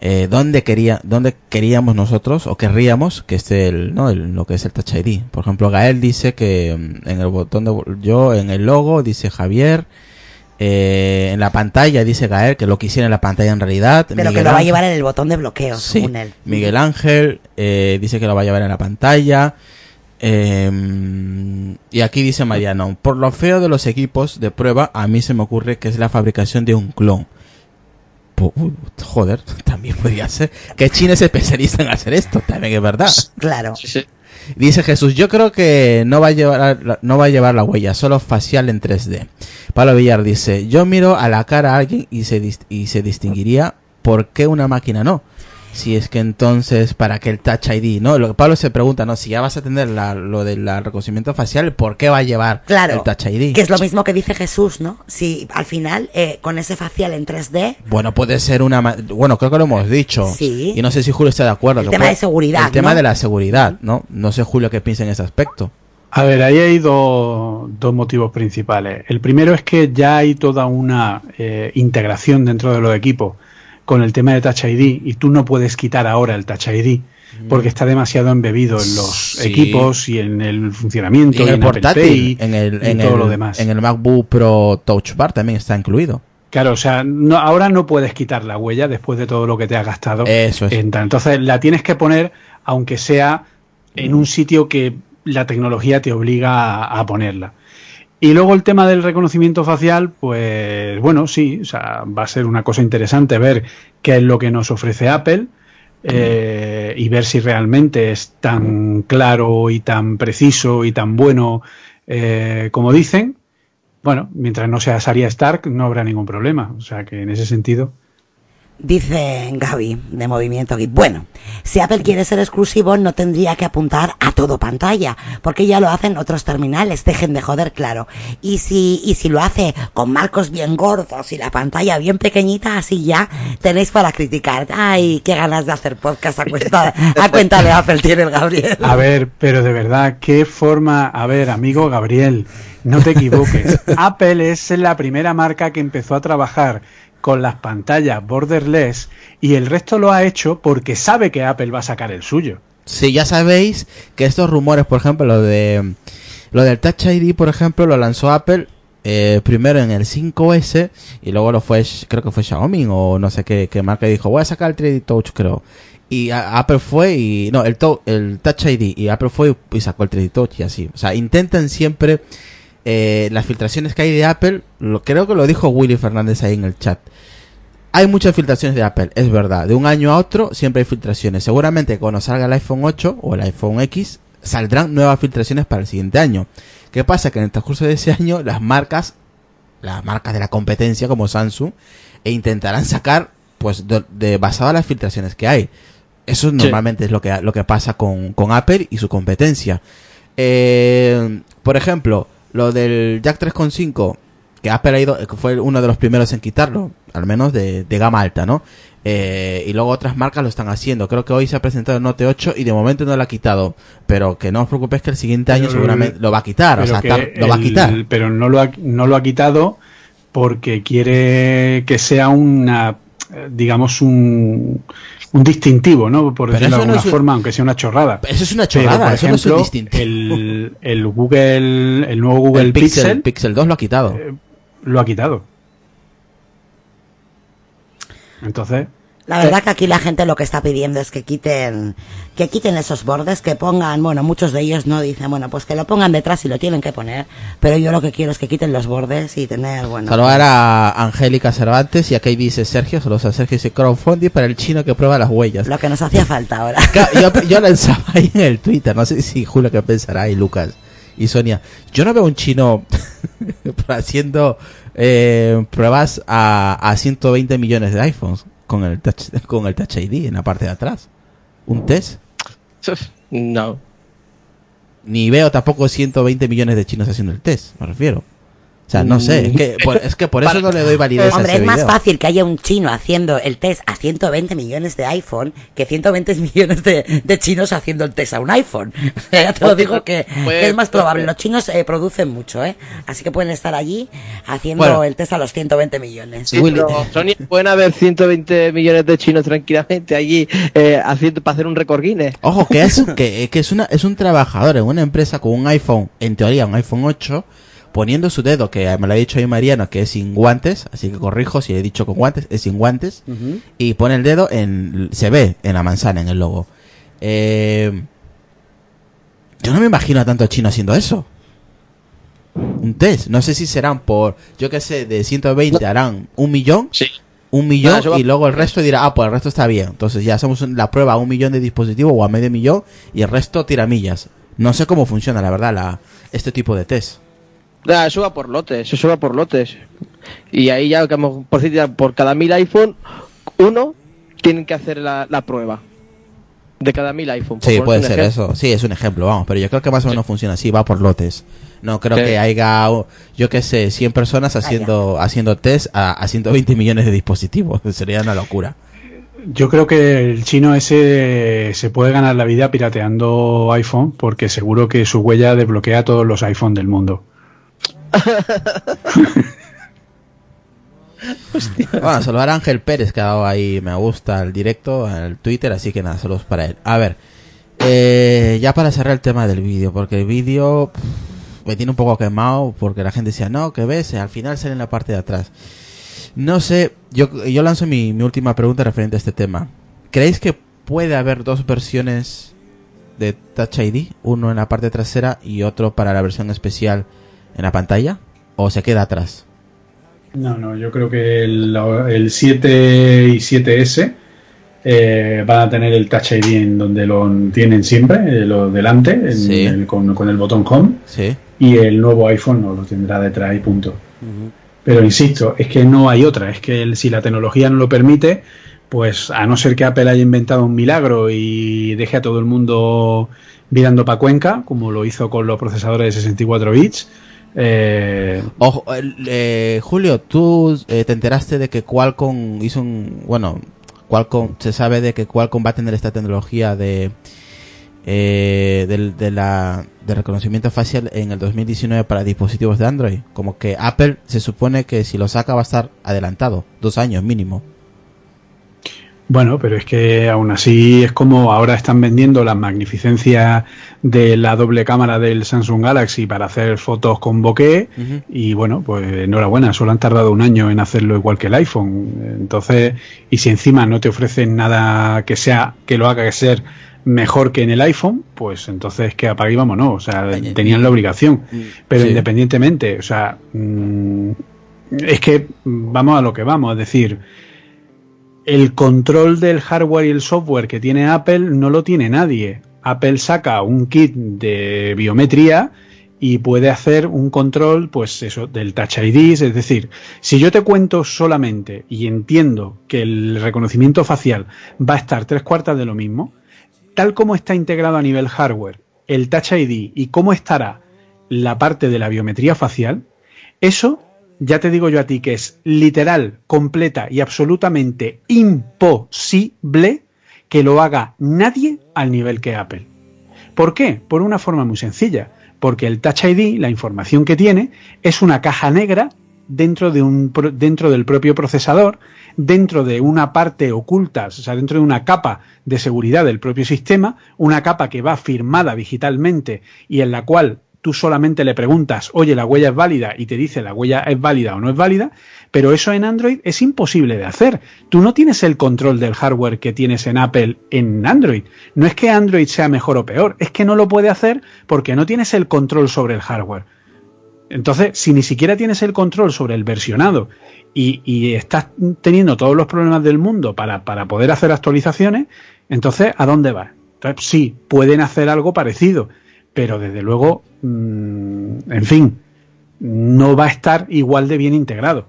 eh, dónde quería dónde queríamos nosotros o querríamos que esté el, ¿no? El, lo que es el Touch ID. Por ejemplo, Gael dice que mm, en el botón de yo en el logo dice Javier eh, en la pantalla dice Gael que lo quisiera en la pantalla en realidad. Pero que lo va a llevar en el botón de bloqueo, según él. Miguel Ángel eh, dice que lo va a llevar en la pantalla. Eh, y aquí dice Mariano, por lo feo de los equipos de prueba, a mí se me ocurre que es la fabricación de un clon joder, también podría ser. Que China es especialista en hacer esto, también es verdad. Claro. Dice Jesús, yo creo que no va a llevar no va a llevar la huella, solo facial en 3D. Pablo Villar dice, yo miro a la cara a alguien y se, y se distinguiría por qué una máquina no si es que entonces para que el Touch ID, ¿no? Lo que Pablo se pregunta, ¿no? Si ya vas a tener lo del reconocimiento facial, ¿por qué va a llevar el Touch ID? Que es lo mismo que dice Jesús, ¿no? Si al final, eh, con ese facial en 3D... Bueno, puede ser una... Bueno, creo que lo hemos dicho. Sí. Y no sé si Julio está de acuerdo. El tema de seguridad, El tema de la seguridad, ¿no? No sé, Julio, qué piensa en ese aspecto. A ver, ahí hay dos, motivos principales. El primero es que ya hay toda una eh, integración dentro de los equipos con el tema de Touch ID y tú no puedes quitar ahora el Touch ID porque está demasiado embebido en los equipos y en el funcionamiento y en, el portátil, en el, todo lo demás. En el MacBook Pro Touch Bar también está incluido. Claro, o sea, no, ahora no puedes quitar la huella después de todo lo que te has gastado. Eso es. Entonces la tienes que poner, aunque sea en un sitio que la tecnología te obliga a ponerla. Y luego el tema del reconocimiento facial, pues bueno, sí, o sea, va a ser una cosa interesante ver qué es lo que nos ofrece Apple eh, y ver si realmente es tan claro y tan preciso y tan bueno eh, como dicen. Bueno, mientras no sea Saria Stark no habrá ningún problema. O sea que en ese sentido. Dice Gaby de Movimiento Geek. Bueno, si Apple quiere ser exclusivo no tendría que apuntar a todo pantalla, porque ya lo hacen otros terminales, dejen de joder, claro. Y si, y si lo hace con marcos bien gordos y la pantalla bien pequeñita, así ya tenéis para criticar. Ay, qué ganas de hacer podcast a cuenta, a cuenta de Apple tiene el Gabriel. A ver, pero de verdad, qué forma, a ver, amigo Gabriel, no te equivoques. Apple es la primera marca que empezó a trabajar con las pantallas borderless y el resto lo ha hecho porque sabe que Apple va a sacar el suyo. Sí, ya sabéis que estos rumores, por ejemplo, lo de lo del Touch ID, por ejemplo, lo lanzó Apple eh, primero en el 5S y luego lo fue, creo que fue Xiaomi o no sé qué, qué marca dijo, voy a sacar el 3D Touch, creo. Y Apple fue y, no, el, el Touch ID y Apple fue y sacó el 3D Touch y así. O sea, intentan siempre eh, las filtraciones que hay de Apple, lo, creo que lo dijo Willy Fernández ahí en el chat. Hay muchas filtraciones de Apple, es verdad. De un año a otro siempre hay filtraciones. Seguramente cuando salga el iPhone 8 o el iPhone X saldrán nuevas filtraciones para el siguiente año. ¿Qué pasa? Que en el transcurso de ese año las marcas, las marcas de la competencia como Samsung, e intentarán sacar, pues, de, basado en las filtraciones que hay. Eso normalmente es lo que, lo que pasa con, con Apple y su competencia. Eh, por ejemplo, lo del Jack 3.5, que Apple ha ido, que fue uno de los primeros en quitarlo, al menos de, de gama alta, ¿no? Eh, y luego otras marcas lo están haciendo. Creo que hoy se ha presentado el Note 8 y de momento no lo ha quitado. Pero que no os preocupéis que el siguiente año Pero- seguramente lo va a quitar. O sea, lo va a quitar. Pero no lo ha, no lo ha quitado porque quiere que sea una, digamos, un, un distintivo, ¿no? Por decirlo de no alguna un- forma, aunque sea una chorrada. Eso es una Pero, chorrada, por eso no es un ejemplo, distintivo. el, el Google, el nuevo Google el Pixel, Pixel, Pixel 2 lo ha quitado. eh, lo ha quitado. Entonces, La verdad que aquí la gente lo que está pidiendo es que quiten, que quiten esos bordes, que pongan, bueno, muchos de ellos no dicen, bueno, pues que lo pongan detrás y lo tienen que poner, pero yo lo que quiero es que quiten los bordes y tener, bueno. Saludar a Angélica Cervantes y aquí dice Sergio, saludos a Sergio, dice crowdfunding para el chino que prueba las huellas. Lo que nos hacía falta ahora. Yo, yo lanzaba ahí en el Twitter, no sé si Julio que pensará y Lucas y Sonia. Yo no veo un chino haciendo eh, pruebas a, a 120 millones de iPhones con el touch, con el Touch ID en la parte de atrás. Un test. No. Ni veo tampoco 120 millones de chinos haciendo el test, me refiero. O sea, no sé, es que por, es que por eso no le doy validez a Hombre, ese es más video. fácil que haya un chino haciendo el test a 120 millones de iPhone que 120 millones de, de chinos haciendo el test a un iPhone. Ya te lo digo que, que es más probable. Los chinos eh, producen mucho, ¿eh? Así que pueden estar allí haciendo Bueno. el test a los 120 millones. Sí, Willy- pero, Sonia, pueden haber 120 millones de chinos tranquilamente allí eh, haciendo para hacer un récord Guinness. Ojo, que es, que, que es, una, es un trabajador en una empresa con un iPhone, en teoría un iPhone 8, poniendo su dedo, que me lo ha dicho ahí Mariano, que es sin guantes, así que corrijo si he dicho con guantes, es sin guantes, y pone el dedo en, se ve en la manzana, en el logo. Eh, yo no me imagino a tanto chino haciendo eso. Un test, no sé si serán por, yo qué sé, de 120 harán un millón, Sí. un millón Ah, y luego el resto dirá, ah, pues el resto está bien. Entonces ya hacemos la prueba a un millón de dispositivos o a medio millón y el resto tira millas. No sé cómo funciona, la verdad, la, este tipo de test. Ah, eso va por lotes, eso va por lotes. Y ahí ya, por decir, por cada mil iPhone, uno tienen que hacer la, la prueba. De cada mil iPhone. por Sí, puede ser ejemplo. eso. Sí, es un ejemplo, vamos. Pero yo creo que más o menos funciona así, va por lotes. No creo Sí. que haya, yo qué sé, 100 personas haciendo, haciendo test a, a 120 millones de dispositivos. Sería una locura. Yo creo que el chino ese se puede ganar la vida pirateando iPhone porque seguro que su huella desbloquea todos los iPhone del mundo. Bueno, saludar a Ángel Pérez que ha dado ahí me gusta el directo, el Twitter, así que nada, saludos para él. A ver, eh, ya para cerrar el tema del vídeo, porque el vídeo me tiene un poco quemado, porque la gente decía, no, que ves, al final sale en la parte de atrás. No sé, yo, yo lanzo mi última pregunta referente a este tema. ¿Creéis que puede haber dos versiones de Touch ID? Uno en la parte trasera y otro para la versión especial en la pantalla? ¿O se queda atrás? No, no, yo creo que el, el 7 y 7S eh, van a tener el Touch ID en donde lo tienen siempre, eh, lo delante, en Sí. el- con, con el botón Home, Sí. y el nuevo iPhone no lo tendrá detrás y punto. Pero insisto, es que no hay otra, es que el- si la tecnología no lo permite, pues a no ser que Apple haya inventado un milagro y deje a todo el mundo mirando para Cuenca, como lo hizo con los procesadores de 64 bits, eh, Ojo, eh, Julio, tú eh, te enteraste de que Qualcomm hizo un, bueno, Qualcomm, se sabe de que Qualcomm va a tener esta tecnología de, eh, del- de, la, de reconocimiento facial en el 2019 para dispositivos de Android. Como que Apple se supone que si lo saca va a estar adelantado, dos años mínimo. Bueno, pero es que aún así es como ahora están vendiendo la magnificencia de la doble cámara del Samsung Galaxy para hacer fotos con bokeh y bueno, pues enhorabuena, solo han tardado un año en hacerlo igual que el iPhone. Entonces, y si encima no te ofrecen nada que sea que lo haga ser mejor que en el iPhone, pues entonces que apague y vámonos, o sea, Ay, tenían la obligación. Pero Sí. independientemente, o sea, mm, es que mm, vamos a lo que vamos, es decir, el control del hardware y el software que tiene Apple no lo tiene nadie. Apple saca un kit de biometría y puede hacer un control, pues eso, del Touch ID. Es decir, si yo te cuento solamente y entiendo que el reconocimiento facial va a estar tres cuartas de lo mismo, tal como está integrado a nivel hardware el Touch ID y cómo estará la parte de la biometría facial, eso ya te digo yo a ti que es literal, completa y absolutamente imposible que lo haga nadie al nivel que Apple. ¿Por qué? Por una forma muy sencilla. Porque el Touch ID, la información que tiene, es una caja negra dentro, de un, dentro del propio procesador, dentro de una parte oculta, o sea, dentro de una capa de seguridad del propio sistema, una capa que va firmada digitalmente y en la cual tú solamente le preguntas, oye, la huella es válida y te dice la huella es válida o no es válida, pero eso en Android es imposible de hacer. Tú no tienes el control del hardware que tienes en Apple en Android. No es que Android sea mejor o peor, es que no lo puede hacer porque no tienes el control sobre el hardware. Entonces, si ni siquiera tienes el control sobre el versionado y, estás teniendo todos los problemas del mundo para, para poder hacer actualizaciones, entonces, ¿a dónde vas? Entonces, sí, pueden hacer algo parecido, pero desde luego, mm, en fin, no va a estar igual de bien integrado.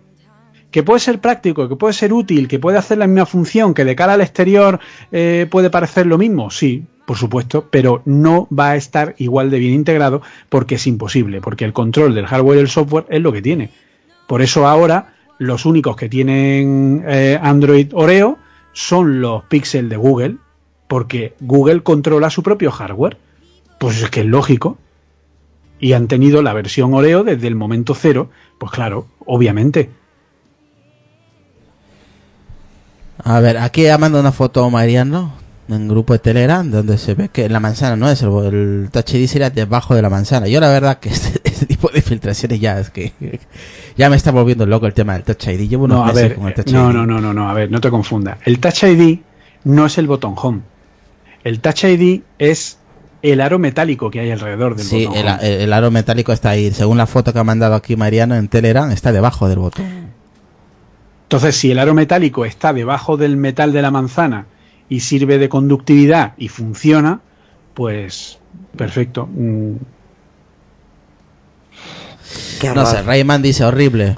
Que puede ser práctico, que puede ser útil, que puede hacer la misma función, que de cara al exterior eh, puede parecer lo mismo, sí, por supuesto, pero no va a estar igual de bien integrado porque es imposible, porque el control del hardware y el software es lo que tiene. Por eso ahora los únicos que tienen eh, Android Oreo son los Pixel de Google, porque Google controla su propio hardware. Pues es que es lógico. Y han tenido la versión Oreo desde el momento cero. Pues claro, obviamente. A ver, aquí ha mandado una foto Mariano en grupo de Telegram donde se ve que la manzana no es el, el Touch ID sería debajo de la manzana. Yo la verdad que este, este, tipo de filtraciones ya es que ya me está volviendo loco el tema del Touch ID. Llevo unos no, a ver, con el Touch no, ID. No, no, no, no, a ver, no te confunda. El Touch ID no es el botón home. El Touch ID es el aro metálico que hay alrededor del botón. Sí, el, el, aro metálico está ahí. Según la foto que ha mandado aquí Mariano en Telegram, está debajo del botón. Entonces, si el aro metálico está debajo del metal de la manzana y sirve de conductividad y funciona, pues perfecto. No sé, Rayman dice horrible.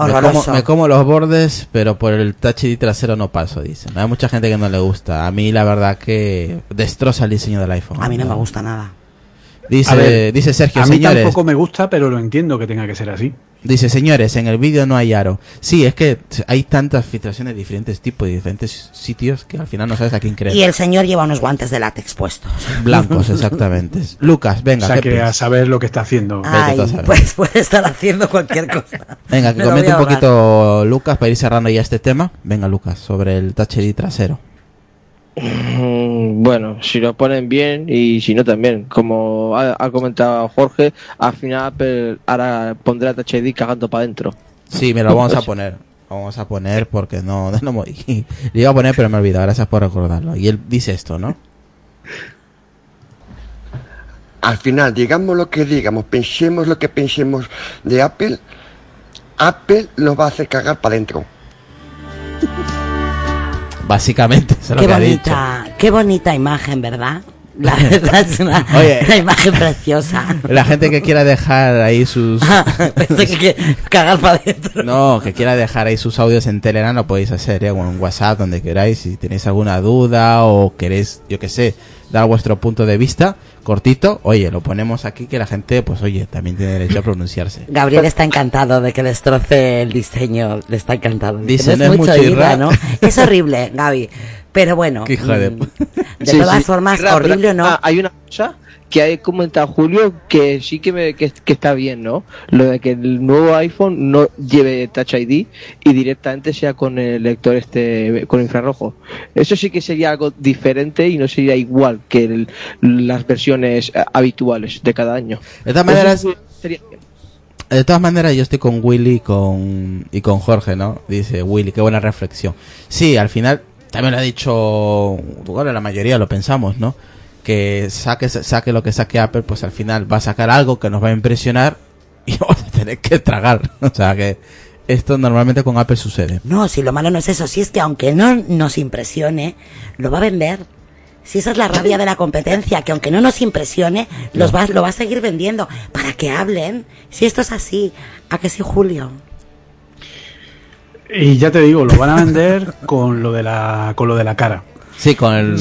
Me como, los bordes, pero por el touch ID trasero no paso, dice. Hay mucha gente que no le gusta. A mí la verdad que destroza el diseño del iPhone. A mí no, me gusta nada. Dice, dice Sergio, a mí tampoco me gusta, pero lo entiendo que tenga que ser así. Dice, señores, en el vídeo no hay aro. Sí, es que hay tantas filtraciones de diferentes tipos y diferentes sitios que al final no sabes a quién creer. Y el señor lleva unos guantes de látex puestos. Blancos, exactamente. Lucas, venga. O sea, que a saber lo que está haciendo. pues puede estar haciendo cualquier cosa. venga, que comente un poquito Lucas para ir cerrando ya este tema. Venga, Lucas, sobre el Touch ID trasero. Mm, bueno, si lo ponen bien y si no también. Como ha, comentado Jorge, al final Apple ahora pondrá Touch ID cagando para adentro. Sí, me lo vamos a poner. Vamos a poner porque no, no, no le iba a poner pero me he olvidado. Gracias por recordarlo. Y él dice esto, ¿no? Al final, digamos lo que digamos, pensemos lo que pensemos de Apple, Apple nos va a hacer cagar para adentro. Básicamente, eso qué bonita, Qué bonita imagen, ¿verdad? La verdad es una, imagen preciosa. La gente que quiera dejar ahí sus. Pensé que cagar para adentro. No, que quiera dejar ahí sus audios en Telegram lo podéis hacer, ¿eh? o en WhatsApp, donde queráis. Si tenéis alguna duda o queréis, yo qué sé, dar vuestro punto de vista cortito, oye, lo ponemos aquí que la gente, pues oye, también tiene derecho a pronunciarse. Gabriel está encantado de que destroce el diseño, le está encantado. Dice, no, es mucho, ¿no? Es horrible, Gaby. Pero bueno, de, todas formas, horrible o no. Ah, hay una cosa que ha comentado Julio que sí que, me, que, está bien, ¿no? Lo de que el nuevo iPhone no lleve Touch ID y directamente sea con el lector este con infrarrojo. Eso sí que sería algo diferente y no sería igual que las versiones habituales de cada año. De todas maneras, de todas maneras, yo estoy con Willy con, y con Jorge, ¿no? Dice Willy, qué buena reflexión. Sí, al final, también lo ha dicho, bueno, la mayoría lo pensamos, ¿no? Que saque, saque lo que saque Apple, pues al final va a sacar algo que nos va a impresionar y vamos a tener que tragar. O sea que esto normalmente con Apple sucede. No, si lo malo no es eso, si es que aunque no nos impresione, lo va a vender. Si esa es la rabia de la competencia, que aunque no nos impresione, los va, lo va a seguir vendiendo para que hablen. Si esto es así, ¿a que sí, Julio? Y ya te digo, lo van a vender con lo de la, con lo de la cara. Sí, con el,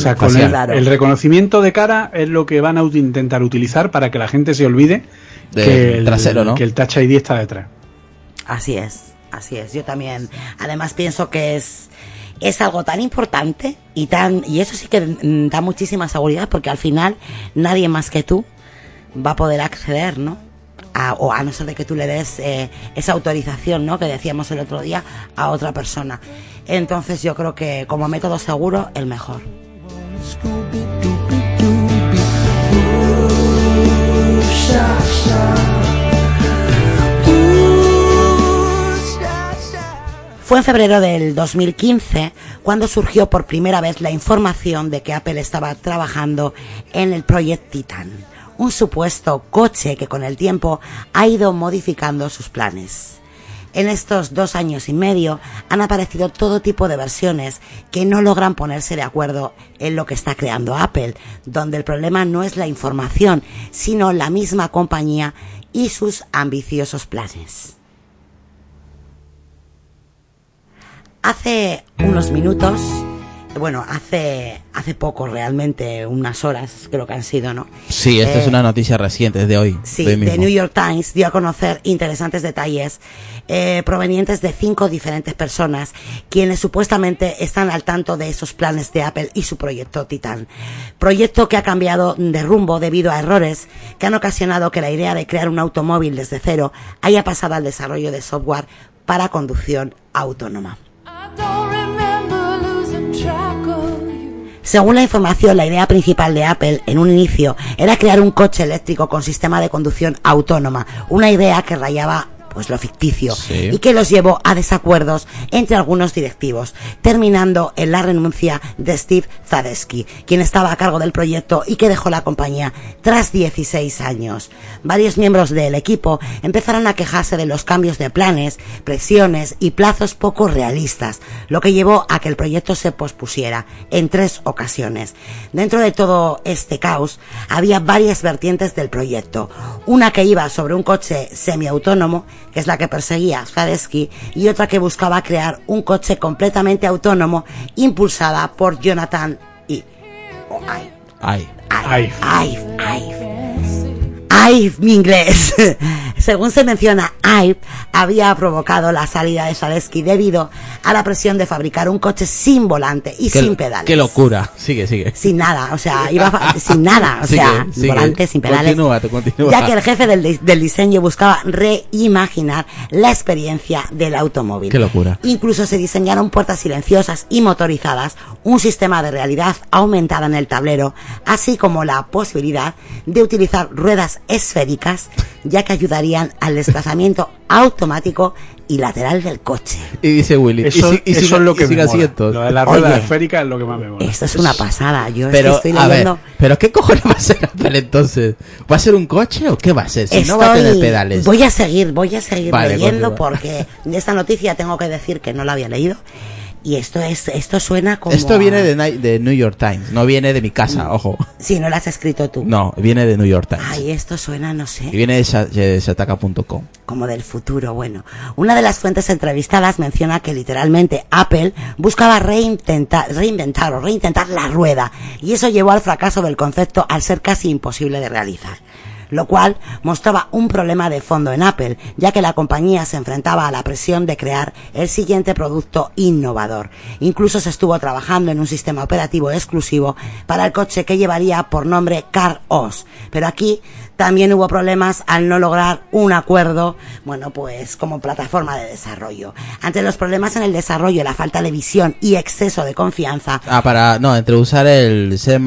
el, reconocimiento de cara es lo que van a intentar utilizar para que la gente se olvide que, el, trasero, ¿no? que el Touch ID está detrás. Así es. Así es, yo también. Además pienso que es es algo tan importante y tan y eso sí que mm, da muchísima seguridad porque al final nadie más que tú va a poder acceder, ¿no? A- o a no ser de que tú le des eh, esa autorización, ¿no? Que decíamos el otro día a otra persona. Entonces yo creo que como método seguro el mejor. Fue en febrero del 2015 cuando surgió por primera vez la información de que Apple estaba trabajando en el Project Titan, un supuesto coche que con el tiempo ha ido modificando sus planes. En estos dos años y medio han aparecido todo tipo de versiones que no logran ponerse de acuerdo en lo que está creando Apple, donde el problema no es la información, sino la misma compañía y sus ambiciosos planes. Hace unos minutos, bueno, hace, hace poco realmente, unas horas creo que han sido, ¿no? Sí, esta es Eh, una noticia reciente, es de hoy. Sí, de hoy The. New York Times dio a conocer interesantes detalles eh, provenientes de cinco diferentes personas quienes supuestamente están al tanto de esos planes de Apple y su proyecto Titan. Proyecto que ha cambiado de rumbo debido a errores que han ocasionado que la idea de crear un automóvil desde cero haya pasado al desarrollo de software para conducción autónoma. Según la información, la idea principal de Apple en un inicio era crear un coche eléctrico con sistema de conducción autónoma, una idea que rayaba pues lo ficticio Sí. y que los llevó a desacuerdos entre algunos directivos, terminando en la renuncia de Steve Zadesky, quien estaba a cargo del proyecto y que dejó la compañía tras 16 años. Varios miembros del equipo empezaron a quejarse de los cambios de planes, presiones y plazos poco realistas, lo que llevó a que el proyecto se pospusiera en tres ocasiones. Dentro de todo este caos había varias vertientes del proyecto. Una que iba sobre un coche semiautónomo, que es la que perseguía Zadesky, y otra que buscaba crear un coche completamente autónomo impulsada por Jonathan y o Ive. Ay. Ive. Ive, Ive. Ive, mi inglés. Según se menciona, Ive había provocado la salida de Sadesky debido a la presión de fabricar un coche sin volante y Qué, sin pedales. qué locura. Sigue, sigue. Sin nada, o sea, iba sin nada, o Sigue, sea, sigue. volante sin pedales. Continúa, continúa. Ya que el jefe del diseño buscaba reimaginar la experiencia del automóvil. Qué locura. Incluso se diseñaron puertas silenciosas y motorizadas, un sistema de realidad aumentada en el tablero, así como la posibilidad de utilizar ruedas esféricas, ya que ayudarían al desplazamiento automático y lateral del coche. Y dice Willy. Eso, y, si- y eso es lo que me mola. Lo de la rueda Oye. esférica es lo que más me mola. Esto es una pasada. Yo es Pero, que estoy a ver, leyendo. pero ¿qué cojones va a ser Apple entonces? ¿Va a ser un coche o qué va a ser? Si no va a tener Estoy- pedales. Voy a seguir, voy a seguir Vale, leyendo continúa. porque de esta noticia tengo que decir que no la había leído y esto es esto suena como Esto viene de, de New York Times, no viene de mi casa, ojo. Sí, no la has escrito tú. No, viene de New York Times. Ay, esto suena, no sé. Y viene de Shataka.com. como del futuro. Bueno, una de las fuentes entrevistadas menciona que literalmente Apple buscaba reintentar, reinventar o reintentar la rueda y eso llevó al fracaso del concepto al ser casi imposible de realizar. Lo cual mostraba un problema de fondo en Apple, ya que la compañía se enfrentaba a la presión de crear el siguiente producto innovador. Incluso se estuvo trabajando en un sistema operativo exclusivo para el coche que llevaría por nombre Car OS. Pero aquí también hubo problemas al no lograr un acuerdo, bueno, pues como plataforma de desarrollo. Ante los problemas en el desarrollo, la falta de visión y exceso de confianza, Ah, para, no, entre usar el C++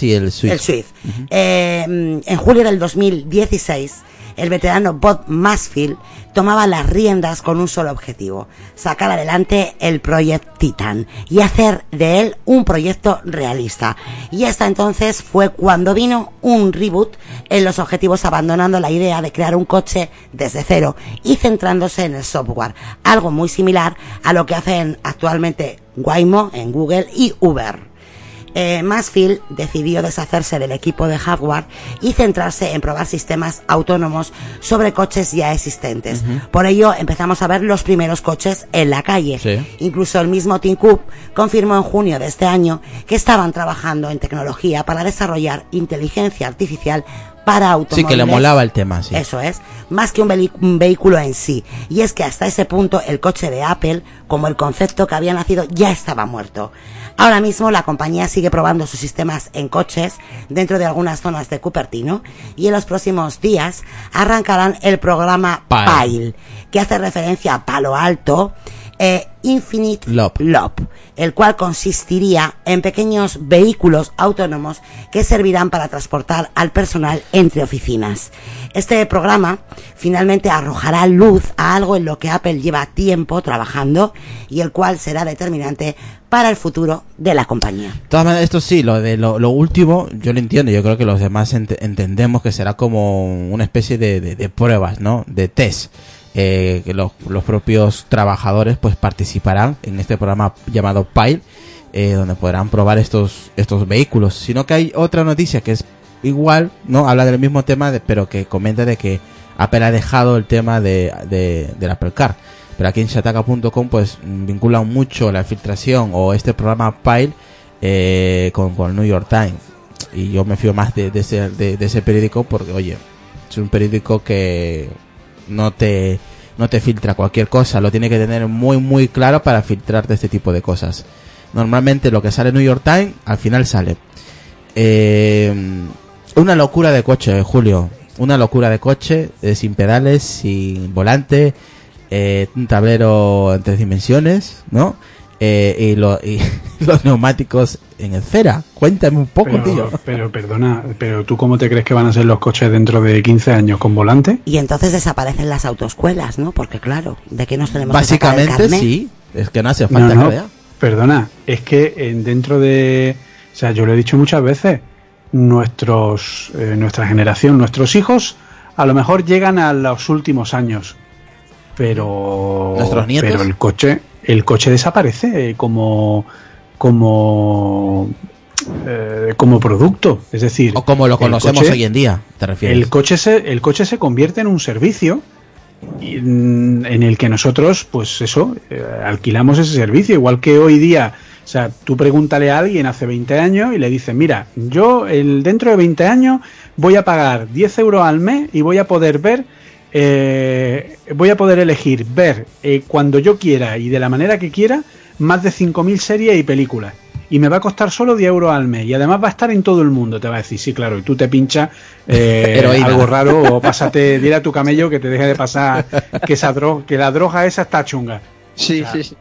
y el Swift. el Swift. Eh, en julio del 2016, el veterano Bob Masfield tomaba las riendas con un solo objetivo, sacar adelante el Project Titan y hacer de él un proyecto realista. Y hasta entonces fue cuando vino un reboot en los objetivos abandonando la idea de crear un coche desde cero y centrándose en el software, algo muy similar a lo que hacen actualmente Waymo en Google y Uber. Eh, Mansfield decidió deshacerse del equipo de hardware y centrarse en probar sistemas autónomos sobre coches ya existentes. Por ello empezamos a ver los primeros coches en la calle. Sí. Incluso el mismo Tim Cook confirmó en junio de este año que estaban trabajando en tecnología para desarrollar inteligencia artificial para Sí, automóviles. que le molaba el tema, sí. Eso es, más que un vehículo en sí. Y es que hasta ese punto el coche de Apple, como el concepto que había nacido, ya estaba muerto. Ahora mismo la compañía sigue probando sus sistemas en coches dentro de algunas zonas de Cupertino y en los próximos días arrancarán el programa. Pile, que hace referencia a Palo Alto, eh, Infinite Loop. Loop, el cual consistiría en pequeños vehículos autónomos que servirán para transportar al personal entre oficinas. Este programa finalmente arrojará luz a algo en lo que Apple lleva tiempo trabajando y el cual será determinante para el futuro de la compañía. De todas maneras, esto sí, lo de lo, lo último, yo lo entiendo. Yo creo que los demás ent- entendemos que será como una especie de, de- de pruebas, ¿no? De test. Eh, los, los propios trabajadores pues participarán en este programa llamado Pile, eh, donde podrán probar estos, estos vehículos. Sino que hay otra noticia que es igual, ¿no? Habla del mismo tema, pero que comenta de que Apple ha dejado el tema de, de, del Apple Car. Pero aquí en shataka.com pues vinculan mucho la filtración o este programa Pile eh, con, con el New York Times. Y yo me fío más de, de ese periódico porque, oye, es un periódico que no te, no te filtra cualquier cosa, lo tiene que tener muy, muy claro para filtrarte este tipo de cosas. Normalmente lo que sale en New York Times, al final sale. Eh, una locura de coche, Julio. Una locura de coche, eh, sin pedales, sin volante, eh, un tablero en tres dimensiones, ¿no? Eh, y, lo- y los neumáticos en esfera. Cuéntame un poco, tío. Pero, perdona, pero tú cómo te crees que van a ser los coches dentro de 15 años con volante? Y entonces desaparecen las autoescuelas, ¿no? Porque claro, ¿de qué nos tenemos que sacar el Básicamente sí, es que no hace No, falta no, que vea. perdona, es que en- dentro de, o sea, yo lo he dicho muchas veces, nuestros, eh, nuestra generación, nuestros hijos, a lo mejor llegan a los últimos años, pero, ¿Nuestros nietos? pero el coche, el coche desaparece como, como, eh, como producto, es decir, O como lo conocemos coche- hoy en día, te refieres. el coche se, el coche se convierte en un servicio mm, en el que nosotros, pues eso, eh, alquilamos ese servicio, igual que hoy día, o sea, tú pregúntale a alguien hace 20 años y le dices, mira, yo el, dentro de 20 años voy a pagar 10 euros al mes y voy a poder ver, eh, voy a poder elegir ver eh, cuando yo quiera y de la manera que quiera más de 5.000 series y películas. Y me va a costar solo 10 euros al mes. Y además va a estar en todo el mundo. Te va a decir, sí, claro. Y tú te pinchas eh, algo raro o pásate, dile a tu camello que te deje de pasar que, esa dro- que la droga esa está chunga. Sí, O sea, sí, sí.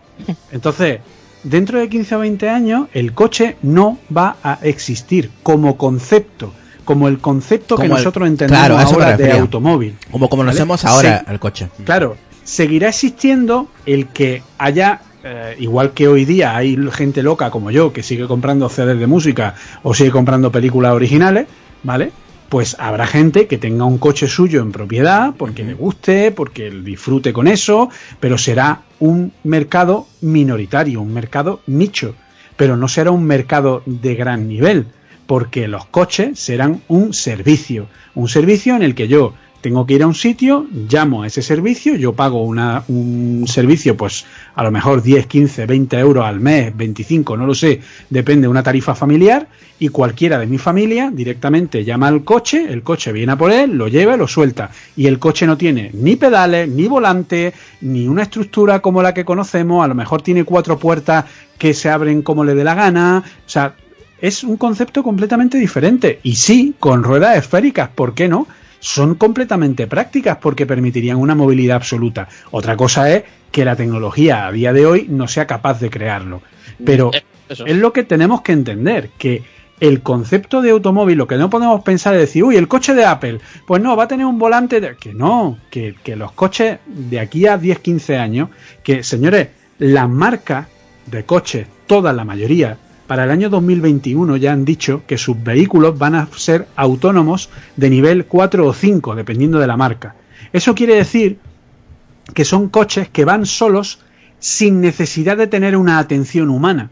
Entonces, dentro de 15 o 20 años, el coche no va a existir como concepto. Como el concepto que el- nosotros entendemos claro, ahora de automóvil. Como como ¿vale? conocemos ahora el coche. Claro, seguirá existiendo el que haya, eh, igual que hoy día hay gente loca como yo que sigue comprando CDs de música o sigue comprando películas originales, ¿vale? Pues habrá gente que tenga un coche suyo en propiedad porque le guste, porque disfrute con eso, pero será un mercado minoritario, un mercado nicho, pero no será un mercado de gran nivel, porque los coches serán un servicio, un servicio en el que yo tengo que ir a un sitio, llamo a ese servicio, yo pago un servicio, pues a lo mejor 10, 15, 20 euros al mes, 25, no lo sé, depende de una tarifa familiar, y cualquiera de mi familia directamente llama al coche, el coche viene a por él, lo lleva, lo suelta, y el coche no tiene ni pedales, ni volante, ni una estructura como la que conocemos, a lo mejor tiene cuatro puertas que se abren como le dé la gana, o sea, es un concepto completamente diferente. Y sí, con ruedas esféricas, ¿por qué no? Son completamente prácticas porque permitirían una movilidad absoluta. Otra cosa es que la tecnología a día de hoy no sea capaz de crearlo. Pero Eh, eso. es lo que tenemos que entender, que el concepto de automóvil, lo que no podemos pensar es decir, uy, el coche de Apple, pues no, va a tener un volante, de... que no, que, que los coches de aquí a 10, 15 años, que señores, las marcas de coches, toda la mayoría, para el año 2021 ya han dicho que sus vehículos van a ser autónomos de nivel 4 o 5, dependiendo de la marca. Eso quiere decir que son coches que van solos sin necesidad de tener una atención humana.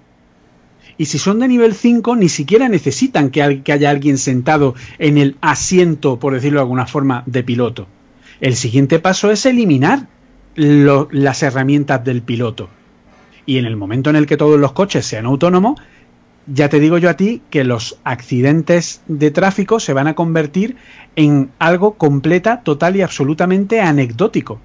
Y si son de nivel 5, ni siquiera necesitan que, haya alguien sentado en el asiento, por decirlo de alguna forma, de piloto. El siguiente paso es eliminar las herramientas del piloto. Y en el momento en el que todos los coches sean autónomos, ya te digo yo a ti que los accidentes de tráfico se van a convertir en algo completa, total y absolutamente anecdótico.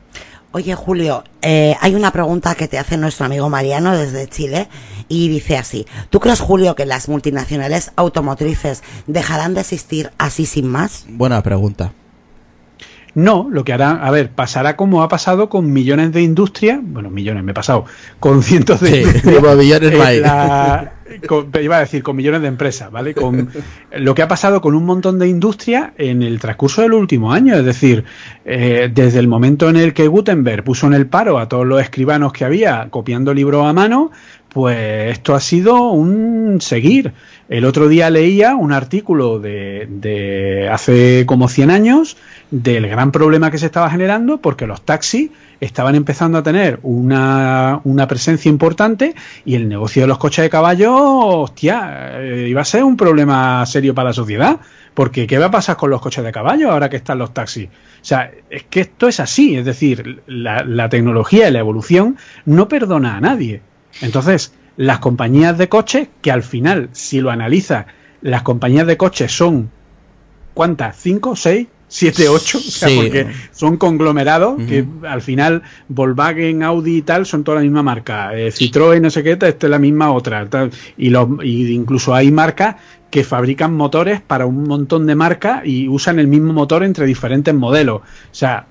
Oye, Julio, eh, hay una pregunta que te hace nuestro amigo Mariano desde Chile y dice así. ¿Tú crees, Julio, que las multinacionales automotrices dejarán de existir así sin más? Buena pregunta. No, lo que hará, a ver, pasará como ha pasado con millones de industrias, bueno, millones, me he pasado, con cientos de Sí, industrias como millones en la- iba a decir, con millones de empresas, ¿vale? Con lo que ha pasado con un montón de industrias en el transcurso del último año, es decir, eh, desde el momento en el que Gutenberg puso en el paro a todos los escribanos que había copiando libros a mano, pues esto ha sido un seguir. El otro día leía un artículo de, de hace como 100 años del gran problema que se estaba generando porque los taxis estaban empezando a tener una, una presencia importante y el negocio de los coches de caballo, hostia, eh, iba a ser un problema serio para la sociedad. Porque, ¿qué va a pasar con los coches de caballo ahora que están los taxis? O sea, es que esto es así, es decir, la, la tecnología y la evolución no perdona a nadie. Entonces, las compañías de coches, que al final, si lo analiza, las compañías de coches son, ¿cuántas? ¿Cinco? ¿Seis? ¿Siete? ¿Ocho? O sea, Sí. porque son conglomerados que al final Volkswagen, Audi y tal son toda la misma marca. Eh, Citroën, no sé qué, esta es la misma otra. tal. Y, los, y incluso hay marcas que fabrican motores para un montón de marcas y usan el mismo motor entre diferentes modelos. O sea,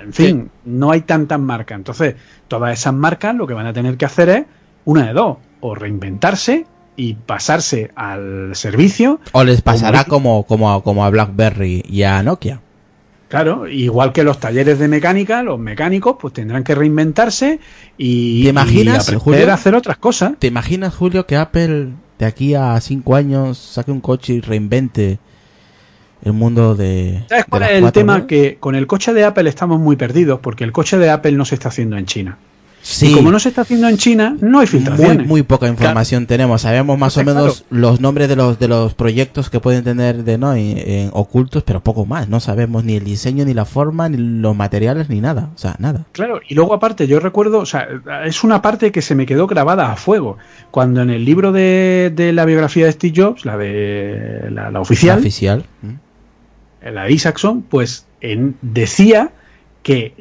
en fin, no hay tantas marcas. Entonces, todas esas marcas lo que van a tener que hacer es una de dos, o reinventarse y pasarse al servicio. O les pasará Como- como, como, a- BlackBerry y a Nokia. Claro, igual que los talleres de mecánica, los mecánicos pues tendrán que reinventarse y, ¿Te imaginas, y Julio? a hacer otras cosas. ¿Te imaginas, Julio, que Apple de aquí a cinco años saque un coche y reinvente el mundo de. ¿Sabes cuál es el tema? ruedas? Que con el coche de Apple estamos muy perdidos porque el coche de Apple no se está haciendo en China. Sí, Y como no se está haciendo en China, no hay muy, filtraciones. muy poca información tenemos. Sabemos más o menos los nombres de los de los proyectos que pueden tener de no en- en ocultos, pero poco más. No sabemos ni el diseño, ni la forma, ni los materiales, ni nada. O sea, nada. Claro, y luego aparte yo recuerdo, o sea, es una parte que se me quedó grabada a fuego. Cuando en el libro de, de la biografía de Steve Jobs, la de la, la oficial, Oficial. La de Isaacson, pues en- decía que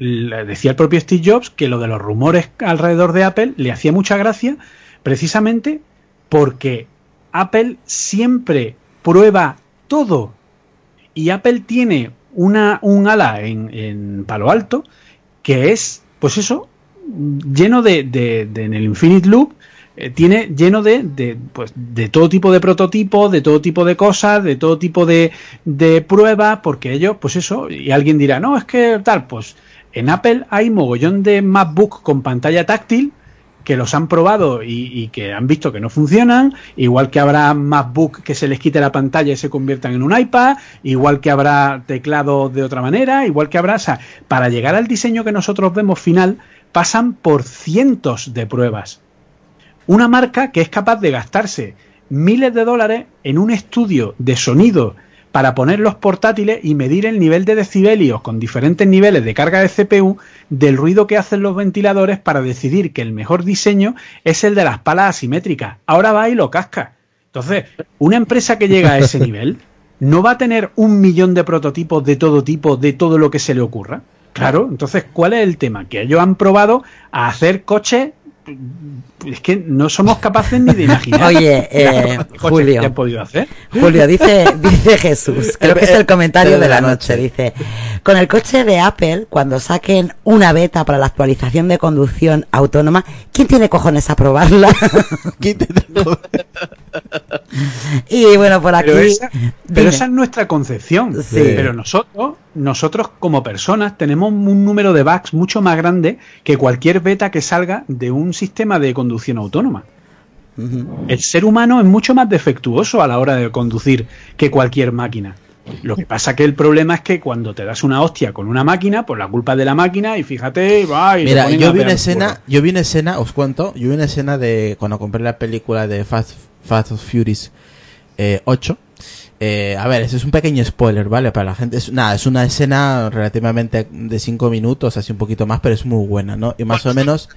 decía el propio Steve Jobs que lo de los rumores alrededor de Apple le hacía mucha gracia precisamente porque Apple siempre prueba todo. Y Apple tiene una un ala en, en Palo Alto que es pues eso lleno de, de- de- en el Infinite Loop eh, tiene lleno de, pues, de todo tipo de prototipos, de todo tipo de cosas, de todo tipo de, de pruebas, porque ellos, pues eso, y alguien dirá, no, es que tal, pues en Apple hay mogollón de MacBook con pantalla táctil que los han probado y, y que han visto que no funcionan, igual que habrá MacBook que se les quite la pantalla y se conviertan en un iPad, igual que habrá teclados de otra manera, igual que habrá, o sea, para llegar al diseño que nosotros vemos final, pasan por cientos de pruebas. Una marca que es capaz de gastarse miles de dólares en un estudio de sonido para poner los portátiles y medir el nivel de decibelios con diferentes niveles de carga de CPU del ruido que hacen los ventiladores para decidir que el mejor diseño es el de las palas asimétricas. Ahora va y lo casca. Entonces, una empresa que llega a ese nivel no va a tener un millón de prototipos de todo tipo, de todo lo que se le ocurra. Claro, entonces, ¿cuál es el tema? Que ellos han probado a hacer coches. Es que no somos capaces ni de imaginar. Oye, eh, Julio. que han podido hacer. Julio, dice, dice Jesús, creo que es el comentario de la noche, dice, con el coche de Apple, cuando saquen una beta para la actualización de conducción autónoma, ¿quién tiene cojones a probarla? y bueno, por aquí... Pero, esa, pero esa es nuestra concepción. Sí. Pero nosotros, nosotros como personas tenemos un número de bugs mucho más grande que cualquier beta que salga de un sistema de conducción autónoma. El ser humano es mucho más defectuoso a la hora de conducir que cualquier máquina. Lo que pasa que el problema es que cuando te das una hostia con una máquina, pues la culpa es de la máquina y fíjate, y va, y Mira, yo vi una un escena, yo vi una escena, os cuento, yo vi una escena de cuando compré la película de Fast, Fast and Furious eh, 8. Eh, a ver, ese es un pequeño spoiler, ¿vale? Para la gente, es, nada, es una escena relativamente de 5 minutos, así un poquito más, pero es muy buena, ¿no? Y más o menos,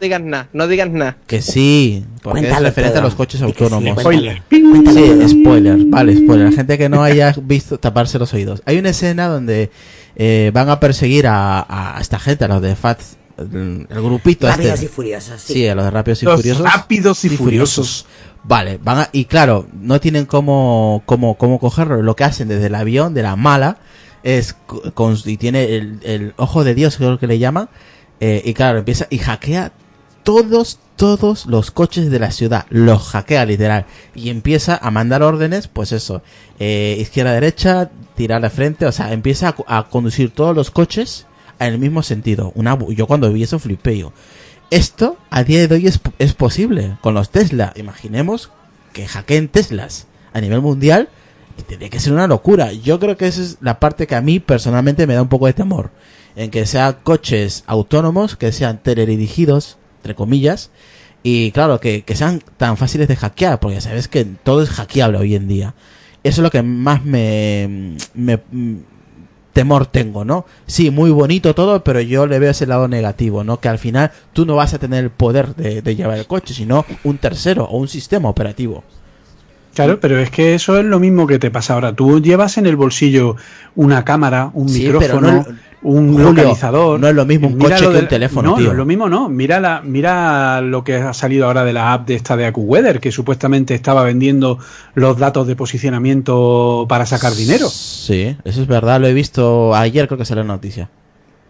digas nada, no digas nada. Que sí, porque Cuéntalo es referente todo. a los coches sí, autónomos. cuéntalo. Spoiler. Sí, spoiler, vale, spoiler. La gente que no haya visto taparse los oídos. Hay una escena donde eh, van a perseguir a, a esta gente, a los de Fat, el, el grupito Rápidos este. y furiosos, sí. Sí, a los de Rápidos y Los Furiosos. Rápidos y Furiosos. Vale, van a- y claro, no tienen cómo, cómo, cómo cogerlo. Lo que hacen desde el avión de la mala es co- con, y tiene el, el ojo de Dios, creo que le llaman. eh, y claro, empieza y hackea todos, todos los coches de la ciudad. Los hackea literal. Y empieza a mandar órdenes, pues eso, eh, izquierda, derecha, tirar de frente. O sea, empieza a, a conducir todos los coches en el mismo sentido. Una, yo cuando vi eso flipé yo. Esto a día de hoy es, es posible con los Tesla. Imaginemos que hackeen Teslas a nivel mundial. Tendría que ser una locura. Yo creo que esa es la parte que a mí personalmente me da un poco de temor. En que sean coches autónomos, que sean teledirigidos, entre comillas. Y claro, que, que sean tan fáciles de hackear, porque sabes que todo es hackeable hoy en día. Eso es lo que más me, me, temor tengo, ¿no? Sí, muy bonito todo, pero yo le veo ese lado negativo, ¿no? Que al final tú no vas a tener el poder de, de llevar el coche, sino un tercero o un sistema operativo. Claro, pero es que eso es lo mismo que te pasa ahora. Tú llevas en el bolsillo una cámara, un Sí, micrófono, no un Julio, localizador. no es lo mismo un Mira coche que de- un teléfono, No, tío. no es lo mismo, no. Mira, la, mira lo que ha salido ahora de la app de esta de AccuWeather, que supuestamente estaba vendiendo los datos de posicionamiento para sacar dinero. Sí, eso es verdad, lo he visto ayer, creo que salió la noticia.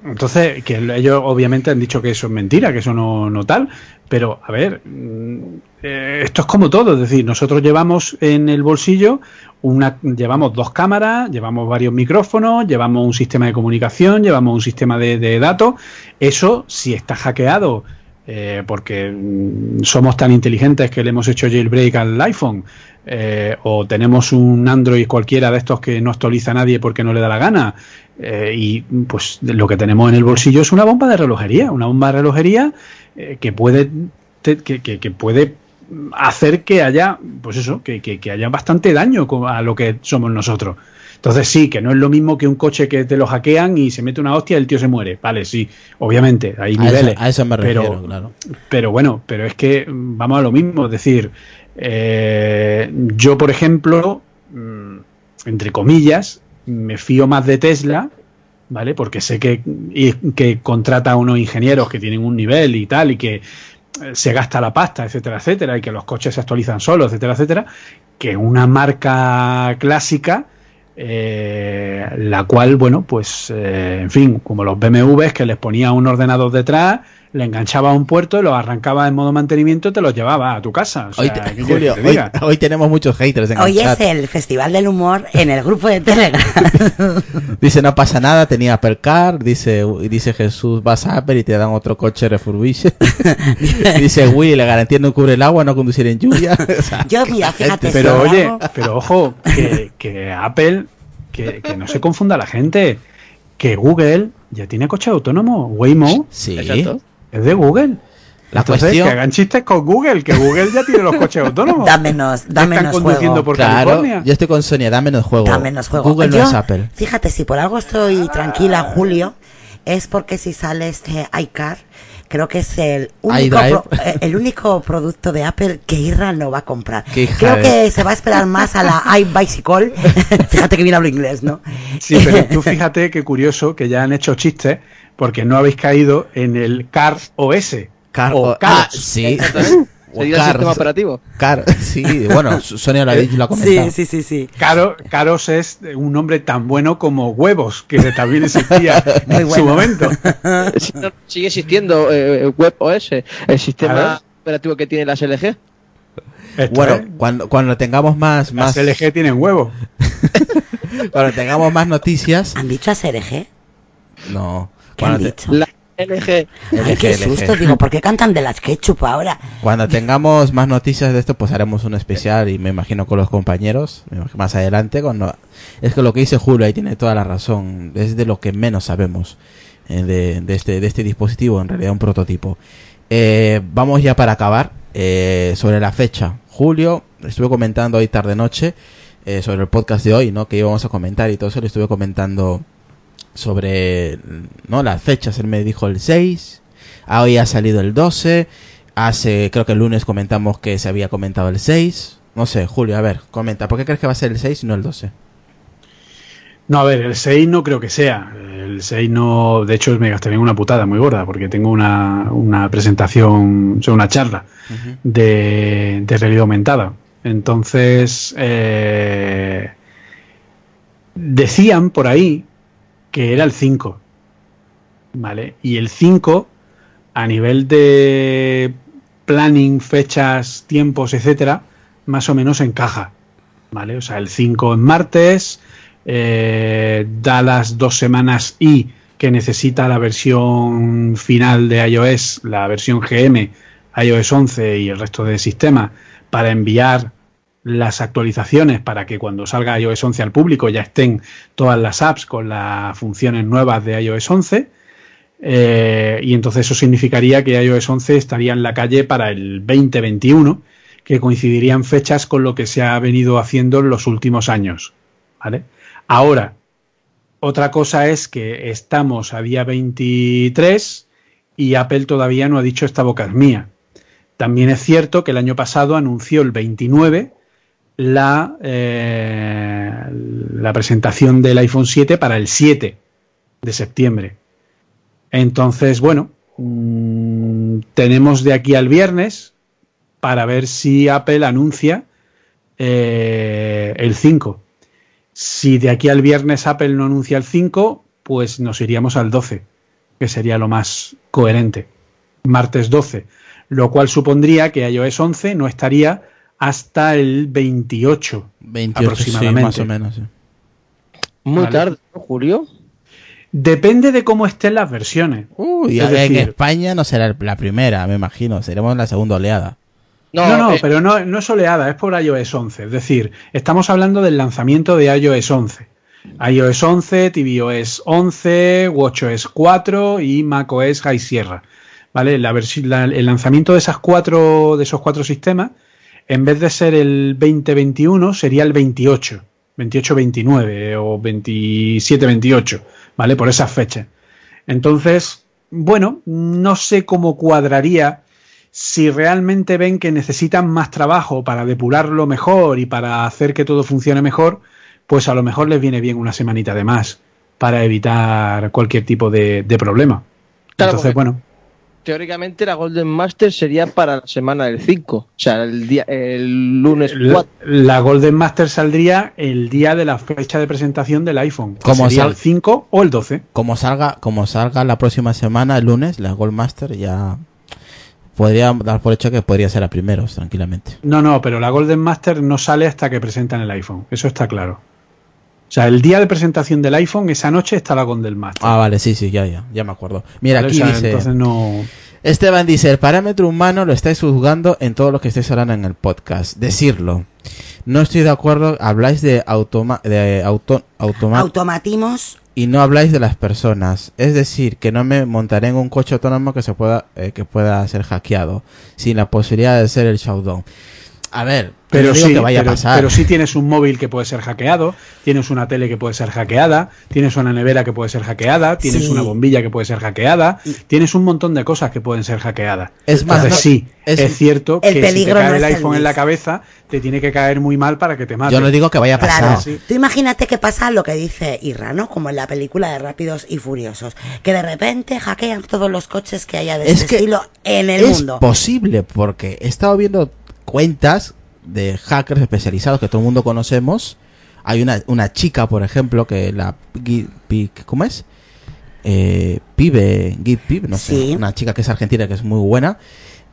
Entonces, que ellos obviamente han dicho que eso es mentira, que eso no, no tal, pero a ver, mm, eh, esto es como todo, es decir, nosotros llevamos en el bolsillo una, llevamos dos cámaras, llevamos varios micrófonos, llevamos un sistema de comunicación, llevamos un sistema de, de datos, eso si está hackeado, eh, porque mm, somos tan inteligentes que le hemos hecho jailbreak al iPhone, eh, o tenemos un Android cualquiera de estos que no actualiza a nadie porque no le da la gana, eh, y pues lo que tenemos en el bolsillo es una bomba de relojería, una bomba de relojería eh, que puede te- que, que- que puede hacer que haya, pues eso, que, que- haya bastante daño a lo que somos nosotros. Entonces sí, que no es lo mismo que un coche que te lo hackean y se mete una hostia y el tío se muere. Vale, sí, obviamente, hay A eso, niveles. a eso me pero- refiero, claro. pero bueno, pero es que vamos a lo mismo, es decir, eh, yo por ejemplo, mm, entre comillas, me fío más de Tesla, ¿vale? Porque sé que, y- que contrata a unos ingenieros que tienen un nivel y tal, y que eh, se gasta la pasta, etcétera, etcétera, y que los coches se actualizan solos, etcétera, etcétera, que una marca clásica, eh, la cual, bueno, pues, eh, en fin, como los BMWs que les ponía un ordenador detrás, le enganchaba a un puerto, lo arrancaba en modo mantenimiento y te los llevaba a tu casa. O Hoy, tenemos muchos haters en Hoy el es el Festival del Humor en el grupo de Telegram. Dice, no pasa nada, tenía Percar. Dice, dice Jesús, vas a Apple y te dan otro coche refurbished. dice, Willy, la garantía no cubre el agua, no conducir en lluvia. O sea, Yo, mira, fíjate. Pero si oye, pero ojo, que, que Apple, que, que no se confunda la gente, que Google ya tiene coche autónomo, Waymo sí. Exacto. Es de Google. La Entonces, cuestión- que hagan chistes con Google, que Google ya tiene los coches autónomos. Da menos, da Están conduciendo juego. por Claro, California. yo estoy con Sonia, da menos juego. Da menos juego. Google no Yo, es Apple. Fíjate, si por algo estoy tranquila, Julio, es porque si sale este iCar, creo que es el único, pro- eh, el único producto de Apple que Irra no va a comprar. Creo de- que se va a esperar más a la iBicycle. Fíjate que bien hablo inglés, ¿no? Sí, pero tú fíjate qué curioso que ya han hecho chistes porque no habéis caído en el Car OS. Car o ah, Cars. sí. Sería el Cars. sistema operativo. Car, sí, bueno, Sonia lo ha dicho, lo ha comentado. Sí, sí, sí, sí. Caro, Caros es un nombre tan bueno como huevos, que también existía Muy en su momento. Sigue existiendo eh, WebOS, el sistema Claro. operativo que tiene las LG. Esto Bueno, es, cuando, cuando tengamos más, más, las LG tienen huevos. cuando tengamos más noticias, ¿Han dicho a SRG? no. ¿Qué han Cuando, te- dicho? La LG. Ay, qué susto. Digo, ¿por qué cantan de las ketchup ahora? cuando tengamos más noticias de esto, pues haremos un especial y me imagino con los compañeros, más adelante. Cuando... Es que lo que dice Julio ahí tiene toda la razón, es de lo que menos sabemos eh, de, de este, de este dispositivo, en realidad un prototipo. Eh, vamos ya para acabar eh, sobre la fecha. Julio, estuve comentando hoy tarde noche eh, sobre el podcast de hoy, ¿no? Que íbamos a comentar y todo eso, le estuve comentando sobre no las fechas. Él me dijo el 6, Hoy ha salido el 12. Hace, creo que el lunes comentamos que se había comentado el 6. No sé, Julio, a ver, comenta. ¿Por qué crees que va a ser el 6 y no el 12? No, a ver, el 6 no creo que sea. El 6 no. De hecho, me bien una putada muy gorda, porque tengo una, una presentación, o sea, una charla de, de realidad aumentada. Entonces, eh, decían por ahí que era el 5. ¿Vale? Y el 5, a nivel de planning, fechas, tiempos, etcétera, más o menos encaja. ¿Vale? O sea, el 5 en martes, eh, da las dos semanas y que necesita la versión final de iOS, la versión GM, iOS 11 y el resto del sistema para enviar las actualizaciones para que cuando salga iOS 11 al público ya estén todas las apps con las funciones nuevas de iOS 11. Eh, y entonces eso significaría que iOS 11 estaría en la calle para el 2021, que coincidirían fechas con lo que se ha venido haciendo en los últimos años. ¿vale? Ahora, otra cosa es que estamos a día 23 y Apple todavía no ha dicho esta boca es mía. También es cierto que el año pasado anunció el 29 la, eh, la presentación del iPhone 7 para el 7 de septiembre. Entonces, bueno, mmm, tenemos de aquí al viernes para ver si Apple anuncia eh, el 5. Si de aquí al viernes Apple no anuncia el 5, pues nos iríamos al 12, que sería lo más coherente. Martes 12, lo cual supondría que iOS 11 no estaría hasta el 28, 28 aproximadamente. sí, más o menos. sí. Muy Vale. tarde, ¿no, Julio? Depende de cómo estén las versiones. Uy, Es en decir- España no será la primera, me imagino. Seremos la segunda oleada. No, no, eh, pero no, no es oleada, es por iOS 11. Es decir, estamos hablando del lanzamiento de iOS 11. iOS 11, tvOS 11, watchOS 4 y macOS High Sierra. ¿Vale? La la- el lanzamiento de esas cuatro, de esos cuatro sistemas, en vez de ser el 2021, sería el 28, 28-29 o 27-28, ¿vale? Por esas fechas. Entonces, bueno, no sé cómo cuadraría si realmente ven que necesitan más trabajo para depurarlo mejor y para hacer que todo funcione mejor, pues a lo mejor les viene bien una semanita de más para evitar cualquier tipo de, de problema. Claro, Entonces, bueno, Teóricamente la Golden Master sería para la semana del 5, o sea, el, día, el lunes la, 4. la Golden Master saldría el día de la fecha de presentación del iPhone. Como sería sal- el 5 o el 12. Como salga, como salga la próxima semana, el lunes, la Goldmaster ya podría dar por hecho que podría ser a primeros, tranquilamente. No, no, pero la Golden Master no sale hasta que presentan el iPhone. Eso está claro. O sea, el día de presentación del iPhone, esa noche está la Golden Master. Ah, vale, sí, sí, ya, ya, ya me acuerdo. Mira, ¿vale? aquí O sea, dice... Entonces no. Esteban dice, el parámetro humano lo estáis juzgando en todo lo que estáis hablando en el podcast. Decirlo. No estoy de acuerdo, habláis de, automa de auto automa- Automatimos y no habláis de las personas. Es decir, que no me montaré en un coche autónomo que se pueda eh, que pueda ser hackeado sin la posibilidad de ser el showdown. A ver, Pero no digo sí, que vaya pero, a pasar. pero sí tienes un móvil que puede ser hackeado, tienes una tele que puede ser hackeada, tienes una nevera que puede ser hackeada, tienes Sí. una bombilla que puede ser hackeada, tienes un montón de cosas que pueden ser hackeadas. Es más, Entonces no- sí, es- es, cierto El que si te peligro cae no el es el iPhone en la cabeza, te tiene que caer muy mal para que te mate. Yo no digo que vaya a pasar. Claro, sí. tú imagínate que pasa lo que dice Irra, ¿no? Como en la película de Rápidos y Furiosos, que de repente hackean todos los coches que haya de Es este que estilo en el es mundo. posible porque he estado viendo cuentas de hackers especializados que todo el mundo conocemos. Hay una, una chica, por ejemplo, que la ¿cómo es? Eh, Pibe, Gui Pibe, no sé, una chica que es argentina que es muy buena.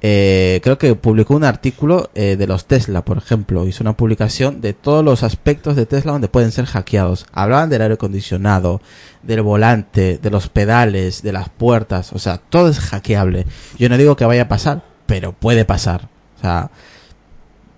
Eh, creo que publicó un artículo eh, de los Tesla, por ejemplo. Hizo una publicación de todos los aspectos de Tesla donde pueden ser hackeados. Hablaban del aire acondicionado, del volante, de los pedales, de las puertas. O sea, todo es hackeable. Yo no digo que vaya a pasar, pero puede pasar. O sea,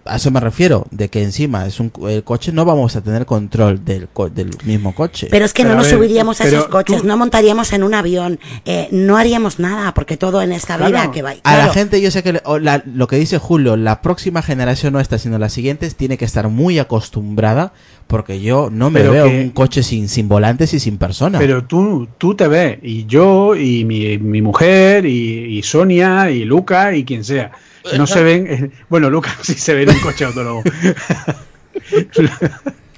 a eso me refiero, de que encima es un el coche, no vamos a tener control del, co- del mismo coche. Pero es que Pero no a nos ver, subiríamos a esos coches, tú- no montaríamos en un avión, eh, no haríamos nada, porque todo en esta Claro. vida que va. a claro, la gente, yo sé que le- o la- lo que dice Julio, la próxima generación no está, sino las siguientes, tiene que estar muy acostumbrada, porque yo no me Pero veo que- un coche sin, sin volantes y sin persona. Pero tú, tú te ves, y yo, y mi, mi mujer, y, y Sonia, y Luca, y quien sea. No se ven. eh, bueno, Luca sí se ve en un coche autónomo.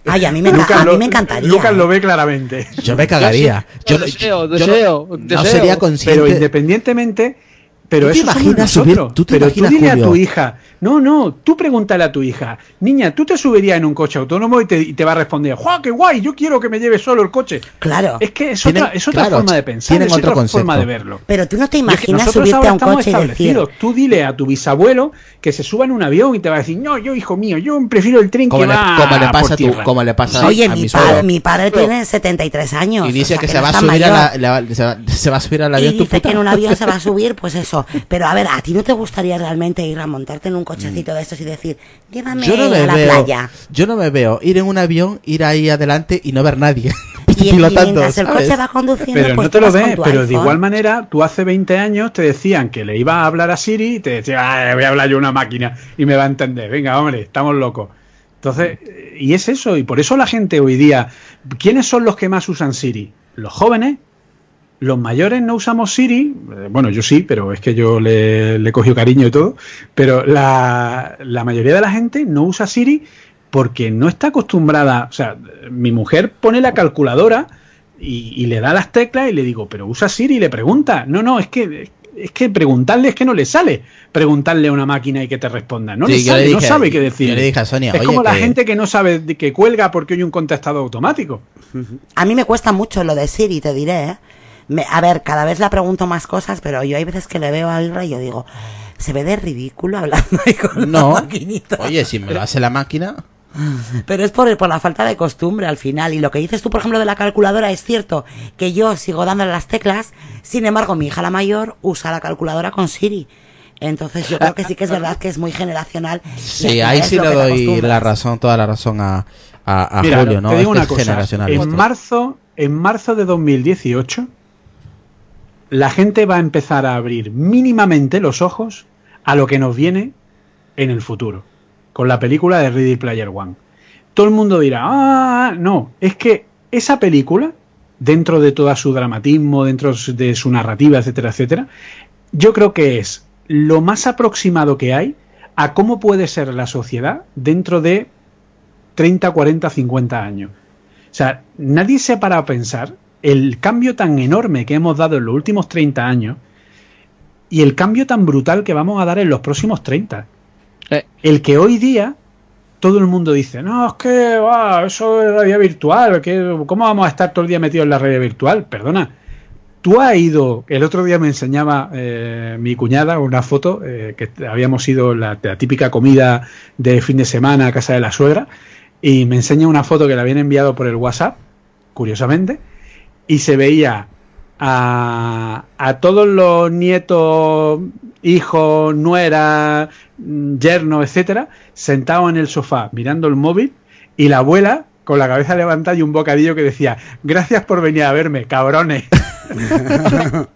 Ay, a mí me, Lucas a mí me encantaría. Lucas lo ve claramente. yo me cagaría. Yo, no- deseo, yo no- deseo, no, deseo. sería consciente. Pero independientemente. Pero ¿Tú te imaginas subir- tú te pero imaginas, tú dile a tu hija. No, no, tú pregúntale a tu hija. Niña, ¿tú te subirías en un coche autónomo? Y te, y te va a responder, ¡Juan, qué guay! Yo quiero que me lleve solo el coche. Claro. Es que es Tienen- otra, es otra claro, forma de pensar, tienen es otro otra concepto. forma de verlo. Pero tú no te Y es que imaginas nosotros subirte a un estamos coche y decir. Tú dile a tu bisabuelo que se suba en un avión y te va a decir, no, yo, hijo mío, yo prefiero el tren como, que le, va como le por pasa a tu- tierra". como le pasa oye, a mi, mi pa- suegro. mi padre tiene 73 años. y dice o sea, que, se va a subir a la, la- se, va, se va a subir al Y avión tu dice que en un avión se va a subir, pues eso. Pero a ver, ¿a ti no te gustaría realmente ir a montarte en un cochecito de estos y decir, llévame Mm. yo no me a la veo, playa? yo no me veo ir en un avión, ir ahí adelante y no ver nadie. Y, mientras el ¿sabes? coche va conduciendo, Pero pues no te tú lo ves, pero de igual manera, tú hace 20 años te decían que le iba a hablar a Siri y te decía, "Ah, voy a hablar yo a una máquina y me va a entender. Venga, hombre, estamos locos. Entonces, y es eso, y por eso la gente hoy día, ¿quiénes son los que más usan Siri? Los jóvenes, los mayores no usamos Siri, eh, bueno, yo sí, pero es que yo le, le he cogido cariño y todo, pero la, la mayoría de la gente no usa Siri porque no está acostumbrada, o sea, mi mujer pone la calculadora y, y le da las teclas y le digo, pero usa Siri y le pregunta. No, no, es que es que preguntarle es que no le sale preguntarle a una máquina y que te responda. No Sí, le sale, no sabe qué decir. yo le dije a Sonia, es "Oye, como la que- gente que no sabe que cuelga porque hay un contestador automático. A mí me cuesta mucho lo de Siri, te diré, ¿eh? Me- a ver, cada vez le pregunto más cosas, pero yo hay veces que le veo al rey y yo digo, se ve de ridículo hablando ahí con la No. maquinita. Oye, si me lo hace la máquina. Pero es por, por la falta de costumbre al final. Y lo que dices tú, por ejemplo, de la calculadora, es cierto que yo sigo dándole las teclas, sin embargo, mi hija la mayor usa la calculadora con Siri. Entonces yo creo que sí que es verdad que es muy generacional. Sí, ahí sí le doy la razón, toda la razón a, a, a Mira, Julio, ¿no? te digo una es cosa. generacional En marzo, en marzo de 2018, la gente va a empezar a abrir mínimamente los ojos a lo que nos viene en el futuro, con la película de Ready Player One. Todo el mundo dirá, ah, no, es que esa película, dentro de todo su dramatismo, dentro de su narrativa, etcétera, etcétera, yo creo que es lo más aproximado que hay a cómo puede ser la sociedad dentro de 30, 40, 50 años. O sea, nadie se ha parado a pensar el cambio tan enorme que hemos dado en los últimos 30 años y el cambio tan brutal que vamos a dar en los próximos 30. Eh. El que hoy día todo el mundo dice, no, es que ah, eso es realidad virtual, que, ¿cómo vamos a estar todo el día metidos en la realidad virtual? Perdona, tú has ido, el otro día me enseñaba eh, mi cuñada una foto, eh, que habíamos ido la, la típica comida de fin de semana a casa de la suegra, y me enseña una foto que le habían enviado por el WhatsApp, curiosamente, y se veía a, a todos los nietos, hijos, nueras, mm, yernos, etcétera, sentados en el sofá mirando el móvil y la abuela con la cabeza levantada y un bocadillo que decía gracias por venir a verme, cabrones.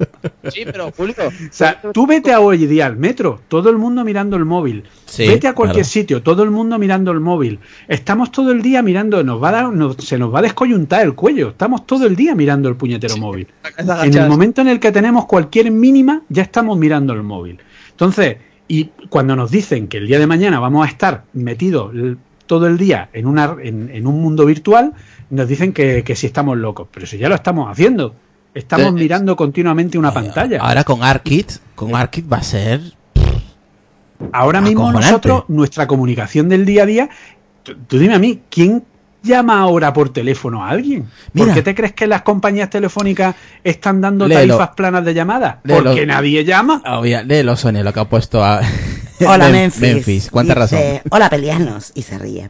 Sí, pero Julio. O sea, tú vete a hoy día al metro, todo el mundo mirando el móvil. Sí, vete a cualquier claro. sitio, todo el mundo mirando el móvil. Estamos todo el día mirando, nos va a dar, nos- se nos va a descoyuntar el cuello. Estamos todo el día mirando el puñetero móvil. En el momento en el que tenemos cualquier mínima, ya estamos mirando el móvil. Entonces, y cuando nos dicen que el día de mañana vamos a estar metidos todo el día en, una, en, en un mundo virtual, nos dicen que, que si estamos locos. Pero si ya lo estamos haciendo. Estamos mirando continuamente una pantalla. Ahora con ARKit, con ARKit va a ser. Ahora mismo nosotros, nuestra comunicación del día a día, tú, tú dime a mí, ¿quién llama ahora por teléfono a alguien? ¿Por qué te crees que las compañías telefónicas están dando Léelo. tarifas planas de llamada? Léelo. Porque nadie llama. Obvia, léelo, Sonia, lo que ha puesto a. Hola, Mem- Memphis. Cuánta Dice, razón. Hola, pelianos. Y se ríe.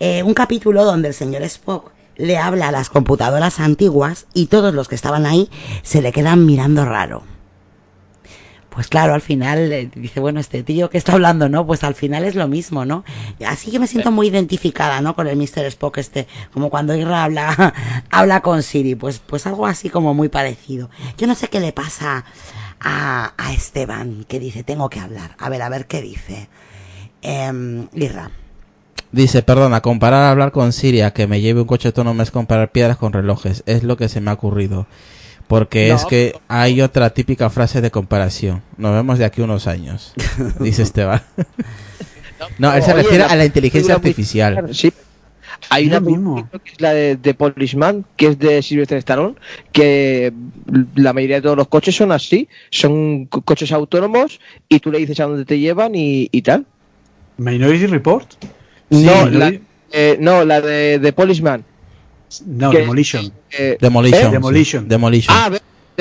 Eh, un capítulo donde el señor Spock le habla a las computadoras antiguas y todos los que estaban ahí se le quedan mirando raro. pues claro, al final eh, dice, bueno, este tío que está hablando, ¿no? Pues al final es lo mismo, ¿no? Así que me siento muy identificada, ¿no? Con el Mr. Spock este, como cuando Irra habla, habla con Siri, pues, pues algo así como muy parecido. Yo no sé qué le pasa a, a Esteban, que dice, tengo que hablar. A ver, a ver qué dice. Em, Irra. Dice, perdona, comparar hablar con Siria, que me lleve un coche autónomo es comparar piedras con relojes. Es lo que se me ha ocurrido. Porque No. es que hay otra típica frase de comparación. Nos vemos de aquí unos años. Dice Esteban. No, él se Oye, refiere la a la inteligencia artificial. Sí. Hay una mismo. que es la de, de Policeman, que es de Sylvester Stallone, que la mayoría de todos los coches son así, son co- coches autónomos y tú le dices a dónde te llevan y, y tal. Minority Report. No, la, eh, no, la de, de Policeman. no, que- Demolition. eh, Demolition. ¿eh? sí. Demolition. Demolition. Ah,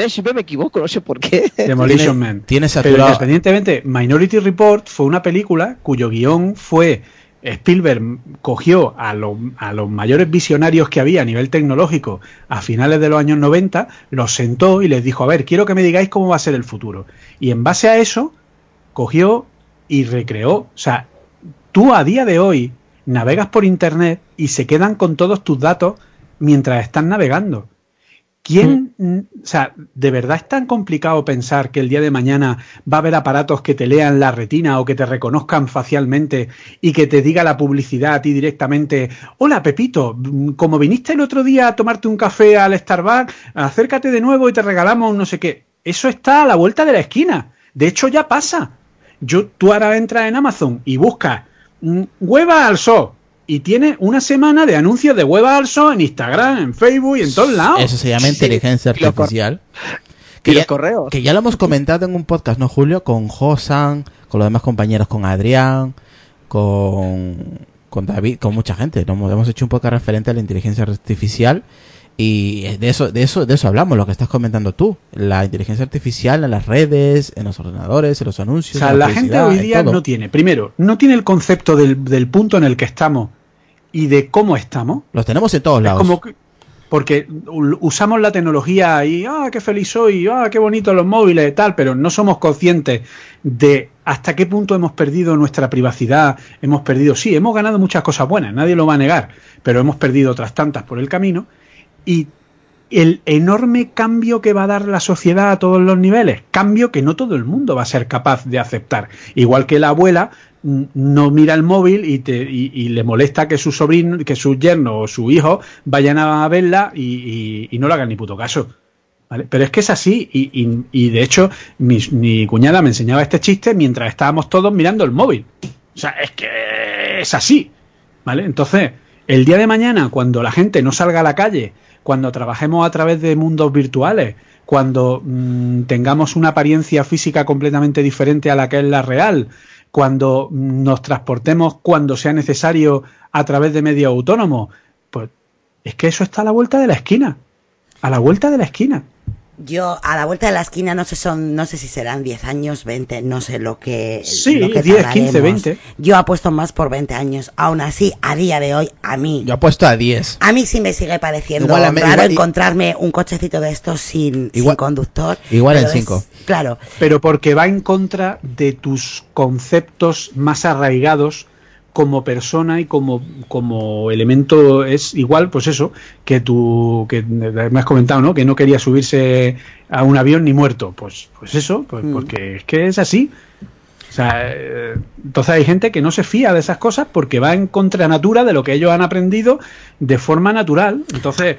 siempre me equivoco, no sé por qué. Demolition Tiene- Man. tiene Pero saturado- independientemente, Minority Report fue una película cuyo guion fue Spielberg cogió a, los- a los mayores visionarios que había a nivel tecnológico a finales de los años 90, los sentó y les dijo, a ver, quiero que me digáis cómo va a ser el futuro. Y en base a eso, cogió y recreó. O sea, tú a día de hoy navegas por Internet y se quedan con todos tus datos mientras estás navegando. ¿Quién, mm, o sea, de verdad es tan complicado pensar que el día de mañana va a haber aparatos que te lean la retina o que te reconozcan facialmente y que te diga la publicidad a ti directamente, hola Pepito, como viniste el otro día a tomarte un café al Starbucks, acércate de nuevo y te regalamos un no sé qué. Eso está a la vuelta de la esquina. De hecho ya pasa. Yo, tú ahora entras en Amazon y buscas hueva al sol y tiene una semana de anuncios de hueva al sol en Instagram, en Facebook y en todos lados. Eso se llama inteligencia artificial. Que ya, correos. que ya lo hemos comentado en un podcast, ¿no, Julio? Con Josan, con los demás compañeros, con Adrián, con, con David, con mucha gente. ¿no? Hemos hemos hecho un podcast referente a la inteligencia artificial y de eso, de eso, de eso hablamos, lo que estás comentando tú. La inteligencia artificial en las redes, en los ordenadores, en los anuncios. O sea, en la gente hoy día no tiene, primero, no tiene el concepto del, del punto en el que estamos y de cómo estamos. Los tenemos en todos Es lados. como que- porque usamos la tecnología y, ah, qué feliz soy, ah, qué bonitos los móviles y tal, pero no somos conscientes de hasta qué punto hemos perdido nuestra privacidad, hemos perdido, sí, hemos ganado muchas cosas buenas, nadie lo va a negar, pero hemos perdido otras tantas por el camino y el enorme cambio que va a dar la sociedad a todos los niveles, cambio que no todo el mundo va a ser capaz de aceptar. Igual que la abuela no mira el móvil y, te, y, le molesta que su sobrino, que su yerno o su hijo vayan a verla y, y- no le hagan ni puto caso. ¿vale? Pero es que es así y de hecho mi, mi cuñada me enseñaba este chiste mientras estábamos todos mirando el móvil. O sea, es que es así. ¿Vale? Entonces, el día de mañana, cuando la gente no salga a la calle, cuando trabajemos a través de mundos virtuales, cuando mm, tengamos una apariencia física completamente diferente a la que es la real, cuando mm, nos transportemos cuando sea necesario a través de medios autónomos, pues es que eso está a la vuelta de la esquina. A la vuelta de la esquina. Yo, a la vuelta de la esquina, no sé, son, no sé si serán 10 años, 20, no sé lo que. Sí, lo que 10, tardaremos. 15, 20. Yo apuesto más por 20 años. Aún así, a día de hoy, a mí. Yo apuesto a 10. A mí sí me sigue pareciendo Igual a me- raro igual- encontrarme un cochecito de estos sin, sin Igual- conductor. igual en pero es- cinco. Claro, pero porque va en contra de tus conceptos más arraigados como persona y como, como elemento es igual, pues eso, que tú, que me has comentado, ¿no? Que no quería subirse a un avión ni muerto. Pues, pues eso, pues Mm. porque es que es así. O sea, eh, entonces hay gente que no se fía de esas cosas porque va en contra natura de lo que ellos han aprendido de forma natural. Entonces,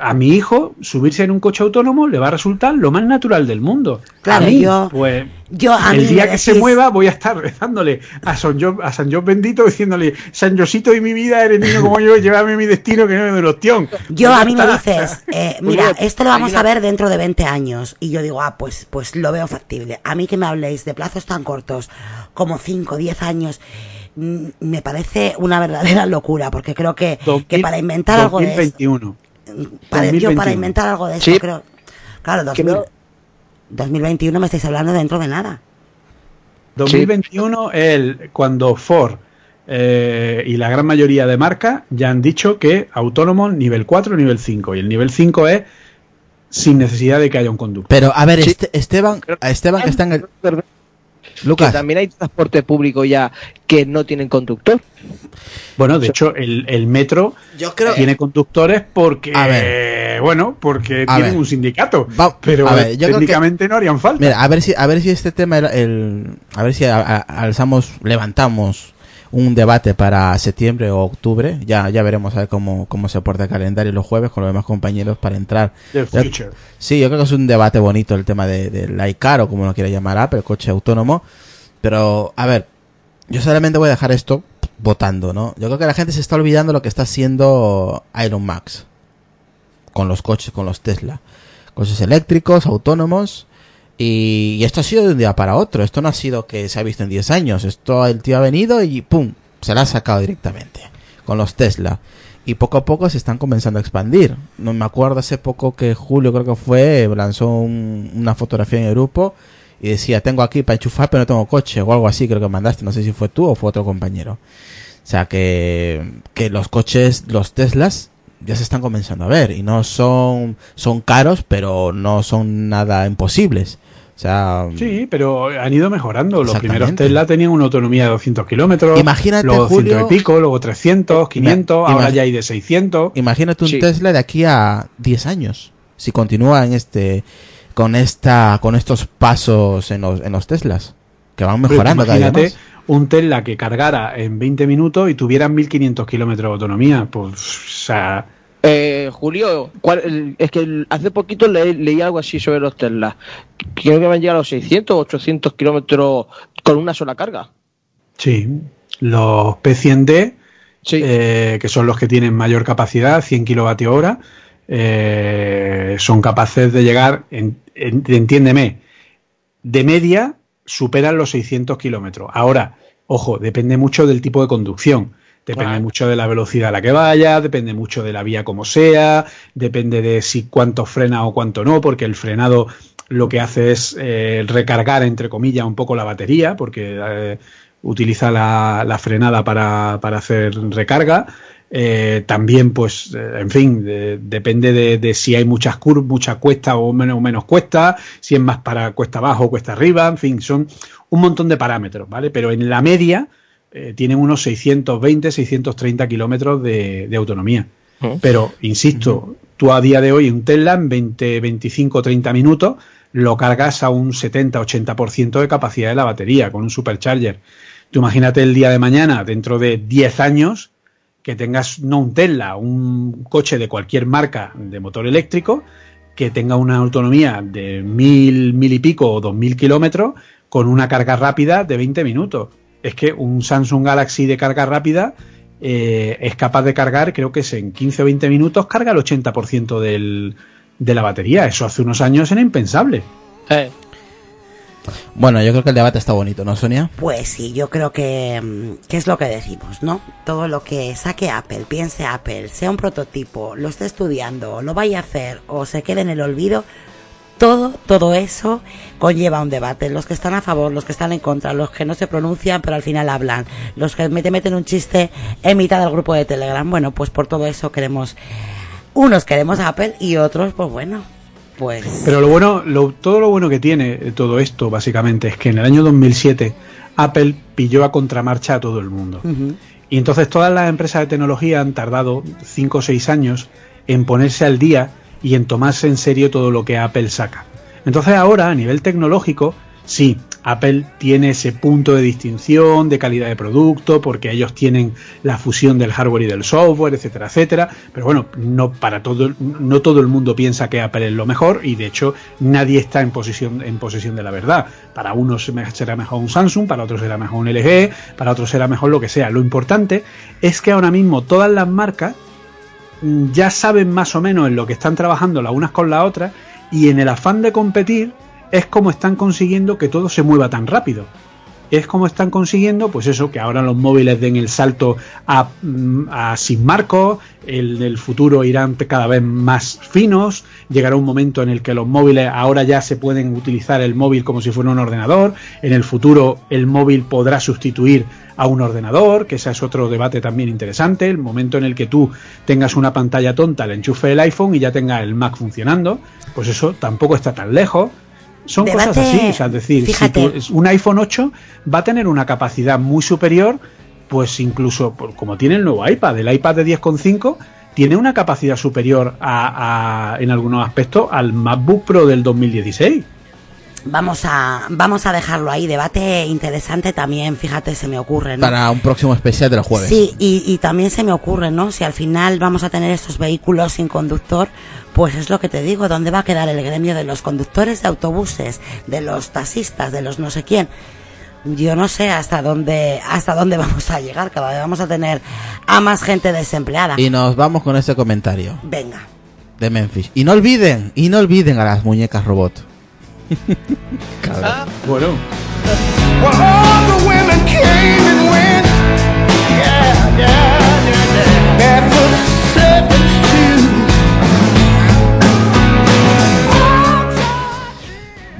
a mi hijo subirse en un coche autónomo le va a resultar lo más natural del mundo. Claro, a mí, yo- pues, yo a el mí día que se mueva voy a estar rezándole a San John, a San John bendito diciéndole San Josito y mi vida eres niño como yo llévame a mi destino que no me del ostión Yo Pues a mí me dices, eh, Pues mira, bueno, esto lo vamos a ver dentro de 20 años. Y yo digo, ah, pues, pues lo veo factible. A mí que me habléis de plazos tan cortos como 5, 10 años, mm, me parece una verdadera locura, porque creo que, que para inventar algo de esto, 2021 para, yo 2021. para inventar algo de esto Sí. creo, claro, 2000, Creo- 2021 me estáis hablando dentro de nada. 2021 el cuando Ford eh, y la gran mayoría de marcas ya han dicho que autónomos nivel 4 nivel 5 y el nivel 5 es sin necesidad de que haya un conductor. Pero, a ver, Sí. este- Esteban, a Esteban que está en el... Que Lucas, también hay transporte público ya que no tienen conductor. Bueno, de hecho, el, el metro yo creo... tiene conductores porque, A ver. bueno, porque A tienen ver. un sindicato. Va- pero a ver, yo creo que- técnicamente no harían falta. Mira, a ver si, a ver si este tema, el, el- a ver si a- a- alzamos, levantamos un debate para septiembre o octubre. Ya, ya veremos a ver cómo, cómo se porta el calendario los jueves con los demás compañeros para entrar. The future. Sí, yo creo que es un debate bonito el tema de, del iCar o como lo quiera llamar Apple, el coche autónomo. Pero, a ver, yo solamente voy a dejar esto votando, ¿no? Yo creo que la gente se está olvidando lo que está haciendo Iron Max con los coches, con los Tesla. Coches eléctricos, autónomos. Y, esto ha sido de un día para otro. Esto no ha sido que se ha visto en 10 años. Esto el tío ha venido y ¡pum! Se la ha sacado directamente. Con los Tesla. Y poco a poco se están comenzando a expandir. No me acuerdo hace poco que Julio creo que fue, lanzó un- una fotografía en el grupo y decía, tengo aquí para enchufar pero no tengo coche o algo así creo que mandaste. No sé si fue tú o fue otro compañero. O sea que, que los coches, los Teslas, ya se están comenzando a ver y no son, son caros, pero no son nada imposibles. O sea, Sí, pero han ido mejorando. Los primeros Tesla tenían una autonomía de 200 kilómetros. Imagínate, luego 100 Julio- y pico, luego 300, 500, Ima- ahora ya hay de 600. imagínate un Sí. Tesla de aquí a 10 años. Si continúa en este, con esta, con estos pasos en los, en los Teslas. Que van Pero mejorando cada imagínate más. un Tesla que cargara en 20 minutos y tuviera 1500 kilómetros de autonomía. Pues, o sea, Eh, Julio, ¿cuál- es que hace poquito le- leí algo así sobre los Tesla. Creo que van a llegar a los 600 o 800 kilómetros con una sola carga. sí, los P100D, Sí. eh, que son los que tienen mayor capacidad, 100 kilovatios hora, eh, son capaces de llegar, en- en- entiéndeme, de media superan los 600 kilómetros. Ahora, ojo, depende mucho del tipo de conducción. Depende mucho de la velocidad a la que vaya, depende mucho de la vía como sea, depende de si cuánto frena o cuánto no, porque el frenado lo que hace es eh, recargar, entre comillas, un poco la batería, porque eh, utiliza la, la frenada para, para hacer recarga. Eh, también, pues, en fin, de- depende de, de si hay muchas curvas, mucha cuesta o menos, o menos cuesta, si es más para cuesta abajo o cuesta arriba, en fin, son un montón de parámetros, ¿vale? Pero en la media eh, tienen unos 620, 630 kilómetros de, de autonomía. Ujú. Pero, insisto, tú a día de hoy un Tesla en 20, 25, 30 minutos lo cargas a un 70, 80% de capacidad de la batería con un supercharger. Tú imagínate el día de mañana, dentro de 10 años, que tengas no un Tesla, un coche de cualquier marca de motor eléctrico que tenga una autonomía de mil, mil y pico o dos mil kilómetros con una carga rápida de 20 minutos. Es que un Samsung Galaxy de carga rápida eh, es capaz de cargar, creo que es en 15 o 20 minutos, carga el 80% del, de la batería. Eso hace unos años era impensable. Eh, Bueno, yo creo que el debate está bonito, ¿no, Sonia? Pues sí, yo creo que, mm, que es lo que decimos, ¿no? Todo lo que saque Apple, piense Apple, sea un prototipo, lo esté estudiando, lo vaya a hacer o se quede en el olvido, todo, todo eso conlleva un debate. Los que están a favor, los que están en contra, los que no se pronuncian pero al final hablan, los que te meten un chiste en mitad del grupo de Telegram. Bueno, pues por todo eso queremos, unos queremos Apple y otros, pues bueno, pues... Pero lo bueno, lo- todo lo bueno que tiene eh, todo esto, básicamente, es que en el año 2007 Apple pilló a contramarcha a todo el mundo. Y entonces todas las empresas de tecnología han tardado 5 o 6 años en ponerse al día y en tomarse en serio todo lo que Apple saca. Entonces ahora, a nivel tecnológico, sí, Apple tiene ese punto de distinción, de calidad de producto, porque ellos tienen la fusión del hardware y del software, etcétera, etcétera. Pero bueno, no para todo, no todo el mundo piensa que Apple es lo mejor y de hecho nadie está en posesión, en posesión de la verdad. Para unos será mejor un Samsung, para otros será mejor un LG, para otros será mejor lo que sea. Lo importante es que ahora mismo todas las marcas ya saben más o menos en lo que están trabajando las unas con las otras y en el afán de competir es como están consiguiendo que todo se mueva tan rápido. Es como están consiguiendo, pues eso, que ahora los móviles den el salto a, mm, sin marcos, el del futuro irán cada vez más finos, llegará un momento en el que los móviles ahora ya se pueden utilizar el móvil como si fuera un ordenador, en el futuro el móvil podrá sustituir a un ordenador, que ese es otro debate también interesante, el momento en el que tú tengas una pantalla tonta, el enchufe del iPhone y ya tenga el Mac funcionando, pues eso tampoco está tan lejos. Son Debate- cosas así, o sea, es decir, si tú- un iPhone 8 va a tener una capacidad muy superior, pues incluso como tiene el nuevo iPad, el iPad de 10,5 tiene una capacidad superior a, a- en algunos aspectos al MacBook Pro del 2016. Vamos a, vamos a dejarlo ahí. Debate interesante también, fíjate, se me ocurre, ¿no? Para un próximo especial de los jueves. Sí, y, y también se me ocurre, ¿no? Si al final vamos a tener estos vehículos sin conductor, pues es lo que te digo, ¿dónde va a quedar el gremio de los conductores de autobuses, de los taxistas, de los no sé quién? Yo no sé hasta dónde, hasta dónde vamos a llegar, cada vez vamos a tener a más gente desempleada. Y nos vamos con este comentario Venga. de Memphis. Y no olviden, y no olviden a las muñecas robot. Cabrón. Bueno,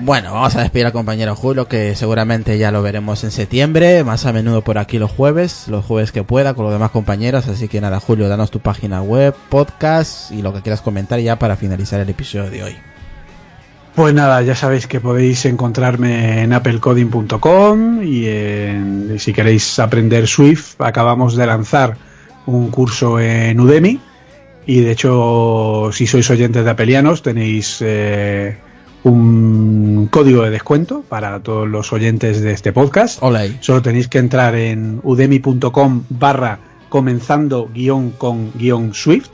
Bueno, vamos a despedir al compañero Julio, que seguramente ya lo veremos en septiembre, más a menudo por aquí los jueves, los jueves que pueda, con los demás compañeros. Así que nada, Julio, danos tu página web, podcast y lo que quieras comentar ya para finalizar el episodio de hoy. Pues nada, ya sabéis que podéis encontrarme en applecoding.com y, en- si queréis aprender Swift, acabamos de lanzar un curso en Udemy y de hecho, si sois oyentes de Apelianos, tenéis eh, un código de descuento para todos los oyentes de este podcast. Hola. Solo tenéis que entrar en udemy.com barra comenzando guion con guion Swift.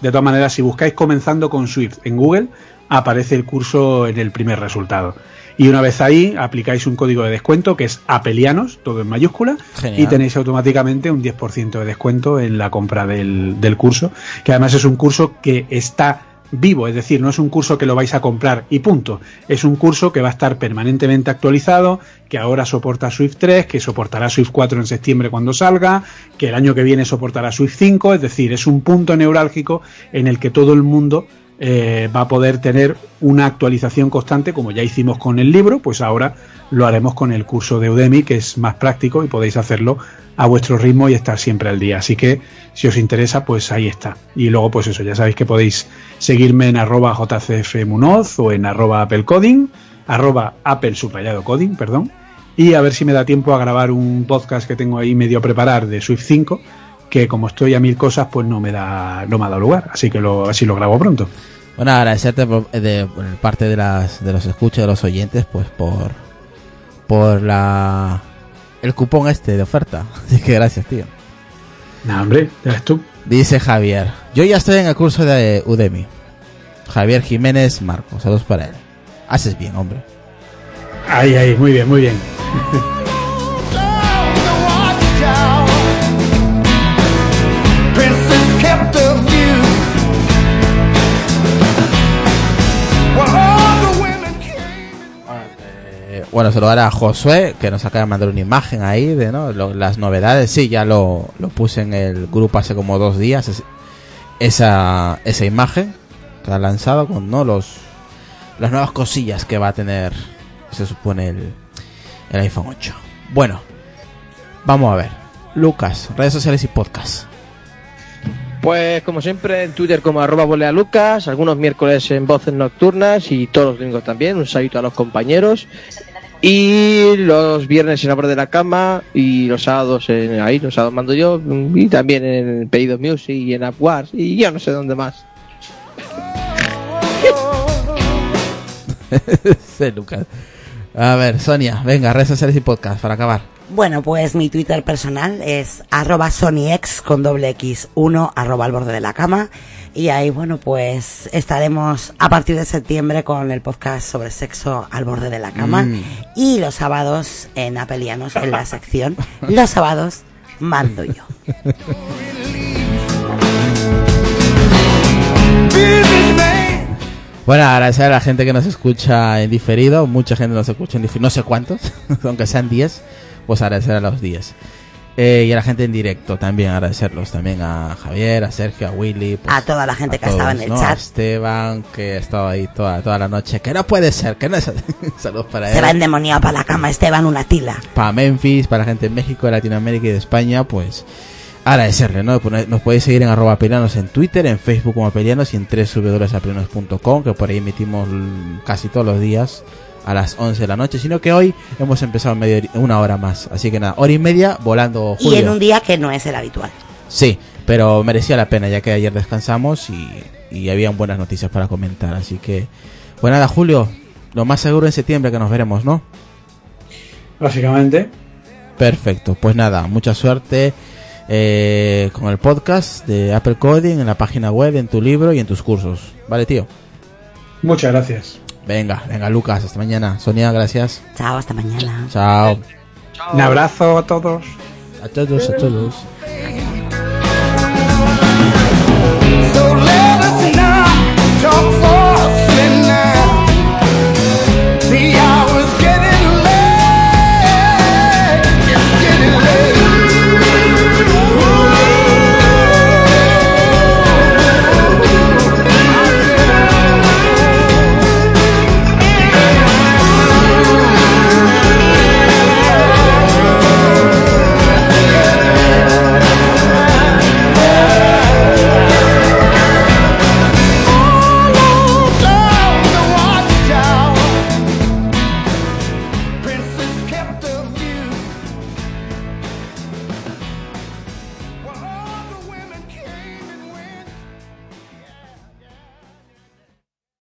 De todas maneras, si buscáis comenzando con Swift en Google, aparece el curso en el primer resultado. Y una vez ahí, aplicáis un código de descuento que es apelianos, todo en mayúscula, Genial. y tenéis automáticamente un 10% de descuento en la compra del, del curso, que además es un curso que está vivo, es decir, no es un curso que lo vais a comprar y punto. Es un curso que va a estar permanentemente actualizado, que ahora soporta Swift 3, que soportará Swift 4 en septiembre cuando salga, que el año que viene soportará Swift 5, es decir, es un punto neurálgico en el que todo el mundo eh, va a poder tener una actualización constante, como ya hicimos con el libro, pues ahora lo haremos con el curso de Udemy, que es más práctico y podéis hacerlo a vuestro ritmo y estar siempre al día. Así que si os interesa, pues ahí está. Y luego, pues eso, ya sabéis que podéis seguirme en arroba jcfmunoz o en arroba applecoding, arroba apple subrayado coding, perdón, y a ver si me da tiempo a grabar un podcast que tengo ahí medio a preparar de Swift 5, que como estoy a mil cosas, pues no me da, no me ha dado lugar. Así que lo, así lo grabo pronto. Bueno, agradecerte por, de, por parte de las de los escuchas de los oyentes, pues por por la el cupón este de oferta. Así que gracias, tío. Nah, hombre, ya ves tú. Dice Javier, yo ya estoy en el curso de Udemy. Javier Jiménez Marcos, saludos para él. Haces bien, hombre. Ahí, ahí, muy bien, muy bien. Bueno, saludar a Josué, que nos acaba de mandar una imagen ahí de ¿no? Lo- las novedades. Sí, ya lo, lo puse en el grupo hace como dos días. es- esa, esa imagen que ha lanzado con ¿no? los las nuevas cosillas que va a tener, se supone, el, el iPhone 8. Bueno, vamos a ver. Lucas, redes sociales y podcast. Pues como siempre en Twitter como arroba volea Lucas, algunos miércoles en voces nocturnas y todos los domingos también, un saludo a los compañeros. Y los viernes en la Borde de la cama y los sábados en ahí, los sábados mando yo y también en Pedido Music y en Upwars y yo no sé dónde más. Lucas. A ver, Sonia, venga, redes sociales y podcast para acabar. Bueno, pues mi Twitter personal es arroba SonyX con doble X 1 arroba al borde de la cama. Y ahí, bueno, pues estaremos a partir de septiembre con el podcast sobre sexo al borde de la cama. Mm. Y los sábados en Apelianos, en la sección. Los sábados mando yo. Bueno, agradecer a la gente que nos escucha en diferido. Mucha gente nos escucha en diferido. No sé cuántos, aunque sean 10. Pues agradecer a los 10. Eh, y a la gente en directo también, agradecerlos también a Javier, a Sergio, a Willy. pues, A toda la gente que estaba en el ¿no? A chat. Esteban, que ha estado ahí toda, toda la noche. Que no puede ser, que no es. Saludos para Se él. va endemoniado para la cama Esteban una tila. para Memphis, para la gente en México, de Latinoamérica y de España, pues agradecerle, ¿no? Pues Nos podéis seguir en arroba pelianos en Twitter, en Facebook como pelianos y en www.apelianos.com, que por ahí emitimos casi todos los días a las 11 de la noche, sino que hoy hemos empezado medio, una hora más, así que nada, hora y media volando Y Julio. en un día que no es el habitual. Sí, pero merecía la pena ya que ayer descansamos y, y habían buenas noticias para comentar, así que pues nada, Julio, lo más seguro en septiembre que nos veremos, ¿no? Básicamente. Perfecto, pues nada, mucha suerte eh, con el podcast de Apple Coding en la página web, en tu libro y en tus cursos. ¿Vale, tío? Muchas gracias. Venga, venga, Lucas, hasta mañana. Sonia, gracias. Chao, hasta mañana. Chao. Un abrazo a todos. A todos, a todos.